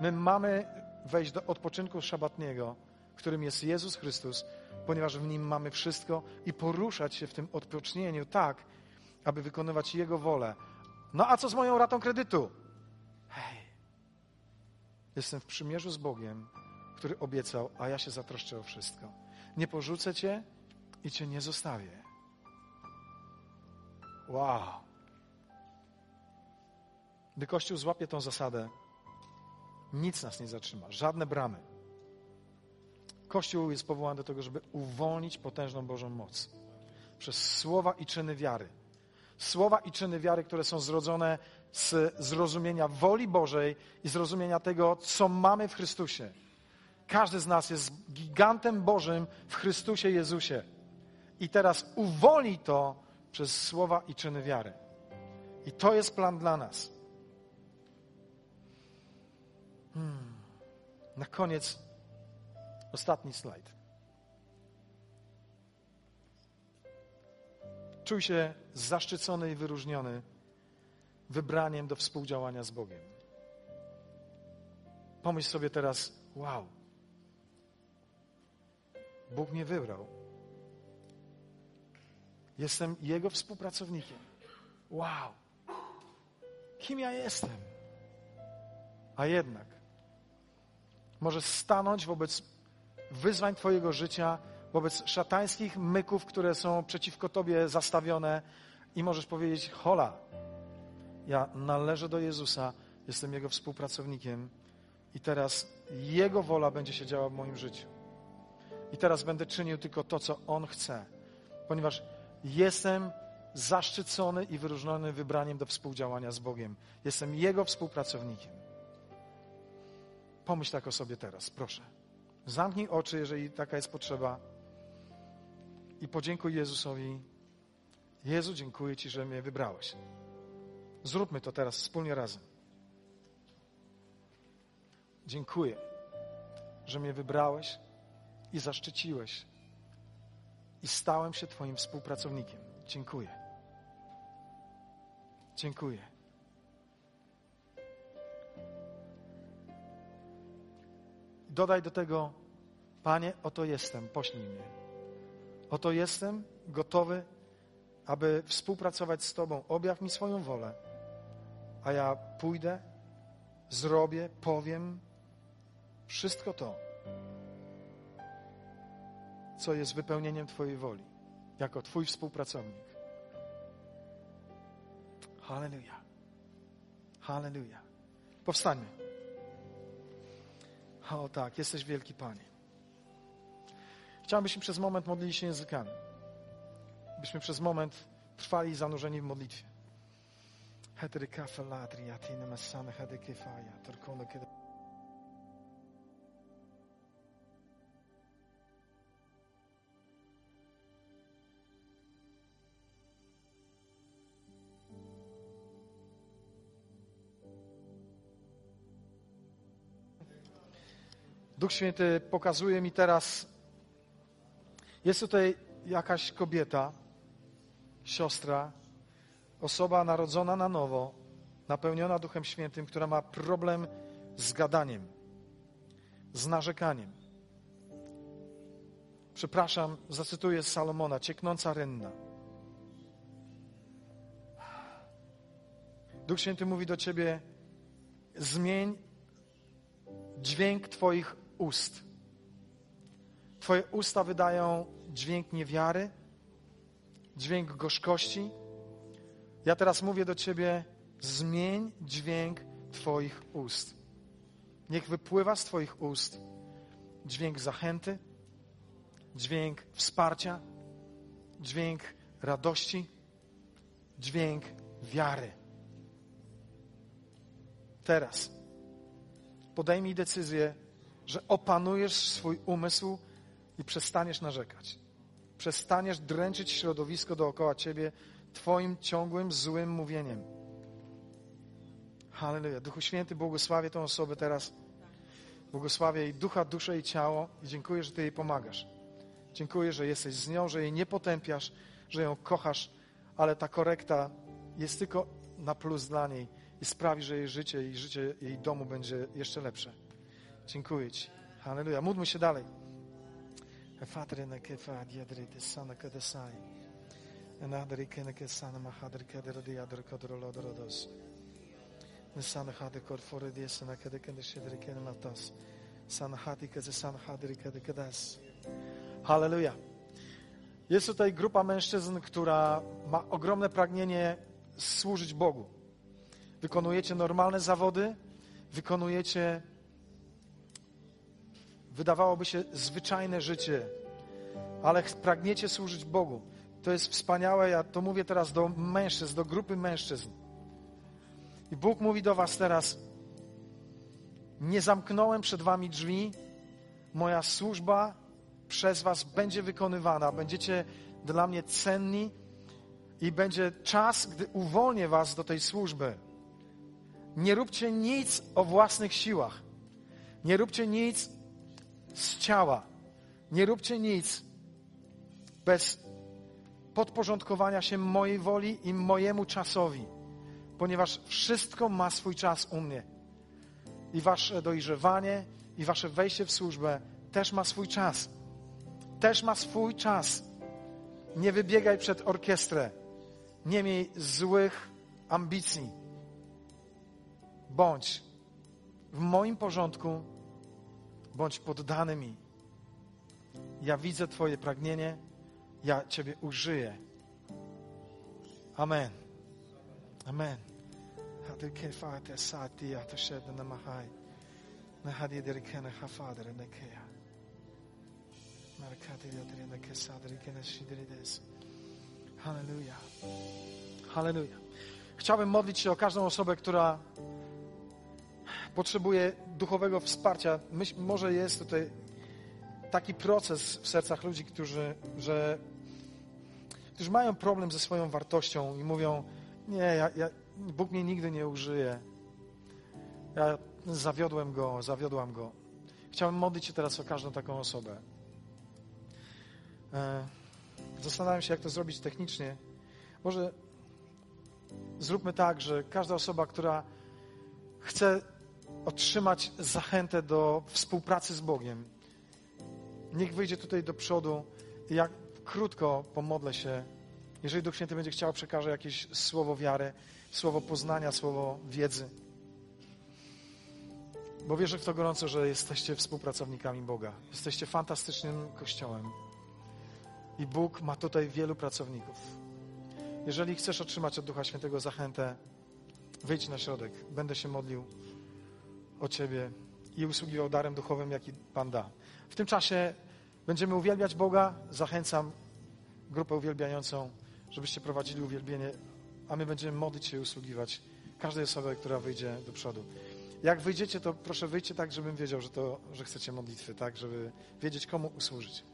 My mamy wejść do odpoczynku szabatniego, którym jest Jezus Chrystus, ponieważ w nim mamy wszystko i poruszać się w tym odpocznieniu tak, aby wykonywać Jego wolę. No a co z moją ratą kredytu? Hej, jestem w przymierzu z Bogiem, który obiecał, a ja się zatroszczę o wszystko. Nie porzucę Cię i Cię nie zostawię. Wow. Gdy Kościół złapie tą zasadę, nic nas nie zatrzyma, żadne bramy. Kościół jest powołany do tego, żeby uwolnić potężną Bożą moc przez słowa i czyny wiary. Słowa i czyny wiary, które są zrodzone z zrozumienia woli Bożej i zrozumienia tego, co mamy w Chrystusie. Każdy z nas jest gigantem Bożym w Chrystusie Jezusie. I teraz uwolni to przez słowa i czyny wiary. I to jest plan dla nas. Hmm. Na koniec ostatni slajd. Czuj się zaszczycony i wyróżniony wybraniem do współdziałania z Bogiem. Pomyśl sobie teraz, wow, Bóg mnie wybrał. Jestem Jego współpracownikiem. Wow, kim ja jestem? A jednak możesz stanąć wobec wyzwań Twojego życia, wobec szatańskich myków, które są przeciwko Tobie zastawione i możesz powiedzieć: Hola, ja należę do Jezusa, jestem Jego współpracownikiem i teraz Jego wola będzie się działa w moim życiu. I teraz będę czynił tylko to, co On chce, ponieważ jestem zaszczycony i wyróżniony wybraniem do współdziałania z Bogiem. Jestem Jego współpracownikiem. Pomyśl tak o sobie teraz, proszę. Zamknij oczy, jeżeli taka jest potrzeba i podziękuj Jezusowi. Jezu, dziękuję Ci, że mnie wybrałeś. Zróbmy to teraz wspólnie razem. Dziękuję, że mnie wybrałeś i zaszczyciłeś i stałem się Twoim współpracownikiem. Dziękuję. Dziękuję. Dodaj do tego, Panie, oto jestem, pośnij mnie. Oto jestem gotowy, aby współpracować z Tobą. Objaw mi swoją wolę, a ja pójdę, zrobię, powiem wszystko to, co jest wypełnieniem Twojej woli, jako Twój współpracownik. Halleluja. Halleluja. Powstańmy. O tak, jesteś wielki Panie. Chciałbym, byśmy przez moment modlili się językami. Byśmy przez moment trwali zanurzeni w modlitwie. Duch Święty pokazuje mi teraz, jest tutaj jakaś kobieta, siostra, osoba narodzona na nowo, napełniona Duchem Świętym, która ma problem z gadaniem, z narzekaniem. Przepraszam, zacytuję Salomona, cieknąca rynna. Duch Święty mówi do ciebie: zmień dźwięk Twoich ust. Twoje usta wydają dźwięk niewiary, dźwięk gorzkości. Ja teraz mówię do Ciebie: zmień dźwięk Twoich ust. Niech wypływa z Twoich ust dźwięk zachęty, dźwięk wsparcia, dźwięk radości, dźwięk wiary. Teraz podejmij decyzję, że opanujesz swój umysł i przestaniesz narzekać. Przestaniesz dręczyć środowisko dookoła ciebie Twoim ciągłym, złym mówieniem. Halleluja. Duchu Święty, błogosławię tę osobę teraz. Błogosławię jej ducha, duszę i ciało i dziękuję, że Ty jej pomagasz. Dziękuję, że jesteś z nią, że jej nie potępiasz, że ją kochasz, ale ta korekta jest tylko na plus dla niej i sprawi, że jej życie i życie jej domu będzie jeszcze lepsze. Dziękuję Ci. Halleluja. Módlmy się dalej. Kede kedas. Halleluja. Jest tutaj grupa mężczyzn, która ma ogromne pragnienie służyć Bogu. Wykonujecie normalne zawody, wykonujecie wydawałoby się zwyczajne życie, ale pragniecie służyć Bogu. To jest wspaniałe. Ja to mówię teraz do mężczyzn, do grupy mężczyzn. I Bóg mówi do Was teraz: Nie zamknąłem przed Wami drzwi. Moja służba przez Was będzie wykonywana. Będziecie dla mnie cenni i będzie czas, gdy uwolnię Was do tej służby. Nie róbcie nic o własnych siłach. Nie róbcie nic z ciała. Nie róbcie nic bez podporządkowania się mojej woli i mojemu czasowi, ponieważ wszystko ma swój czas u mnie. I wasze dojrzewanie, i wasze wejście w służbę też ma swój czas. Też ma swój czas. Nie wybiegaj przed orkiestrę. Nie miej złych ambicji. Bądź w moim porządku, bądź poddany mi. Ja widzę Twoje pragnienie, ja Ciebie użyję. Amen. Amen. Hadrike fate sati atashedna namahai. Nahadi derikene hafadere nekeya. Markati yadrina kesadri keneshidrides. Halleluja. Halleluja. Chciałbym modlić się o każdą osobę, która potrzebuje duchowego wsparcia. Myśl, może jest tutaj taki proces w sercach ludzi, którzy, że, którzy mają problem ze swoją wartością i mówią: Nie, ja, ja, Bóg mnie nigdy nie użyje. Ja zawiodłem go, zawiodłam go. Chciałbym modlić się teraz o każdą taką osobę. E, Zastanawiam się, jak to zrobić technicznie. Może zróbmy tak, że każda osoba, która chce otrzymać zachętę do współpracy z Bogiem, niech wyjdzie tutaj do przodu i jak krótko pomodlę się. Jeżeli Duch Święty będzie chciał, przekażę jakieś słowo wiary, słowo poznania, słowo wiedzy. Bo wierzę w to gorąco, że jesteście współpracownikami Boga. Jesteście fantastycznym kościołem. I Bóg ma tutaj wielu pracowników. Jeżeli chcesz otrzymać od Ducha Świętego zachętę, wyjdź na środek. Będę się modlił o Ciebie i usługiwał darem duchowym, jaki Pan da. W tym czasie będziemy uwielbiać Boga. Zachęcam grupę uwielbiającą, żebyście prowadzili uwielbienie, a my będziemy modlić się i usługiwać każdej osobie, która wyjdzie do przodu. Jak wyjdziecie, to proszę wyjdźcie tak, żebym wiedział, że, to, że chcecie modlitwy, tak, żeby wiedzieć, komu usłużyć.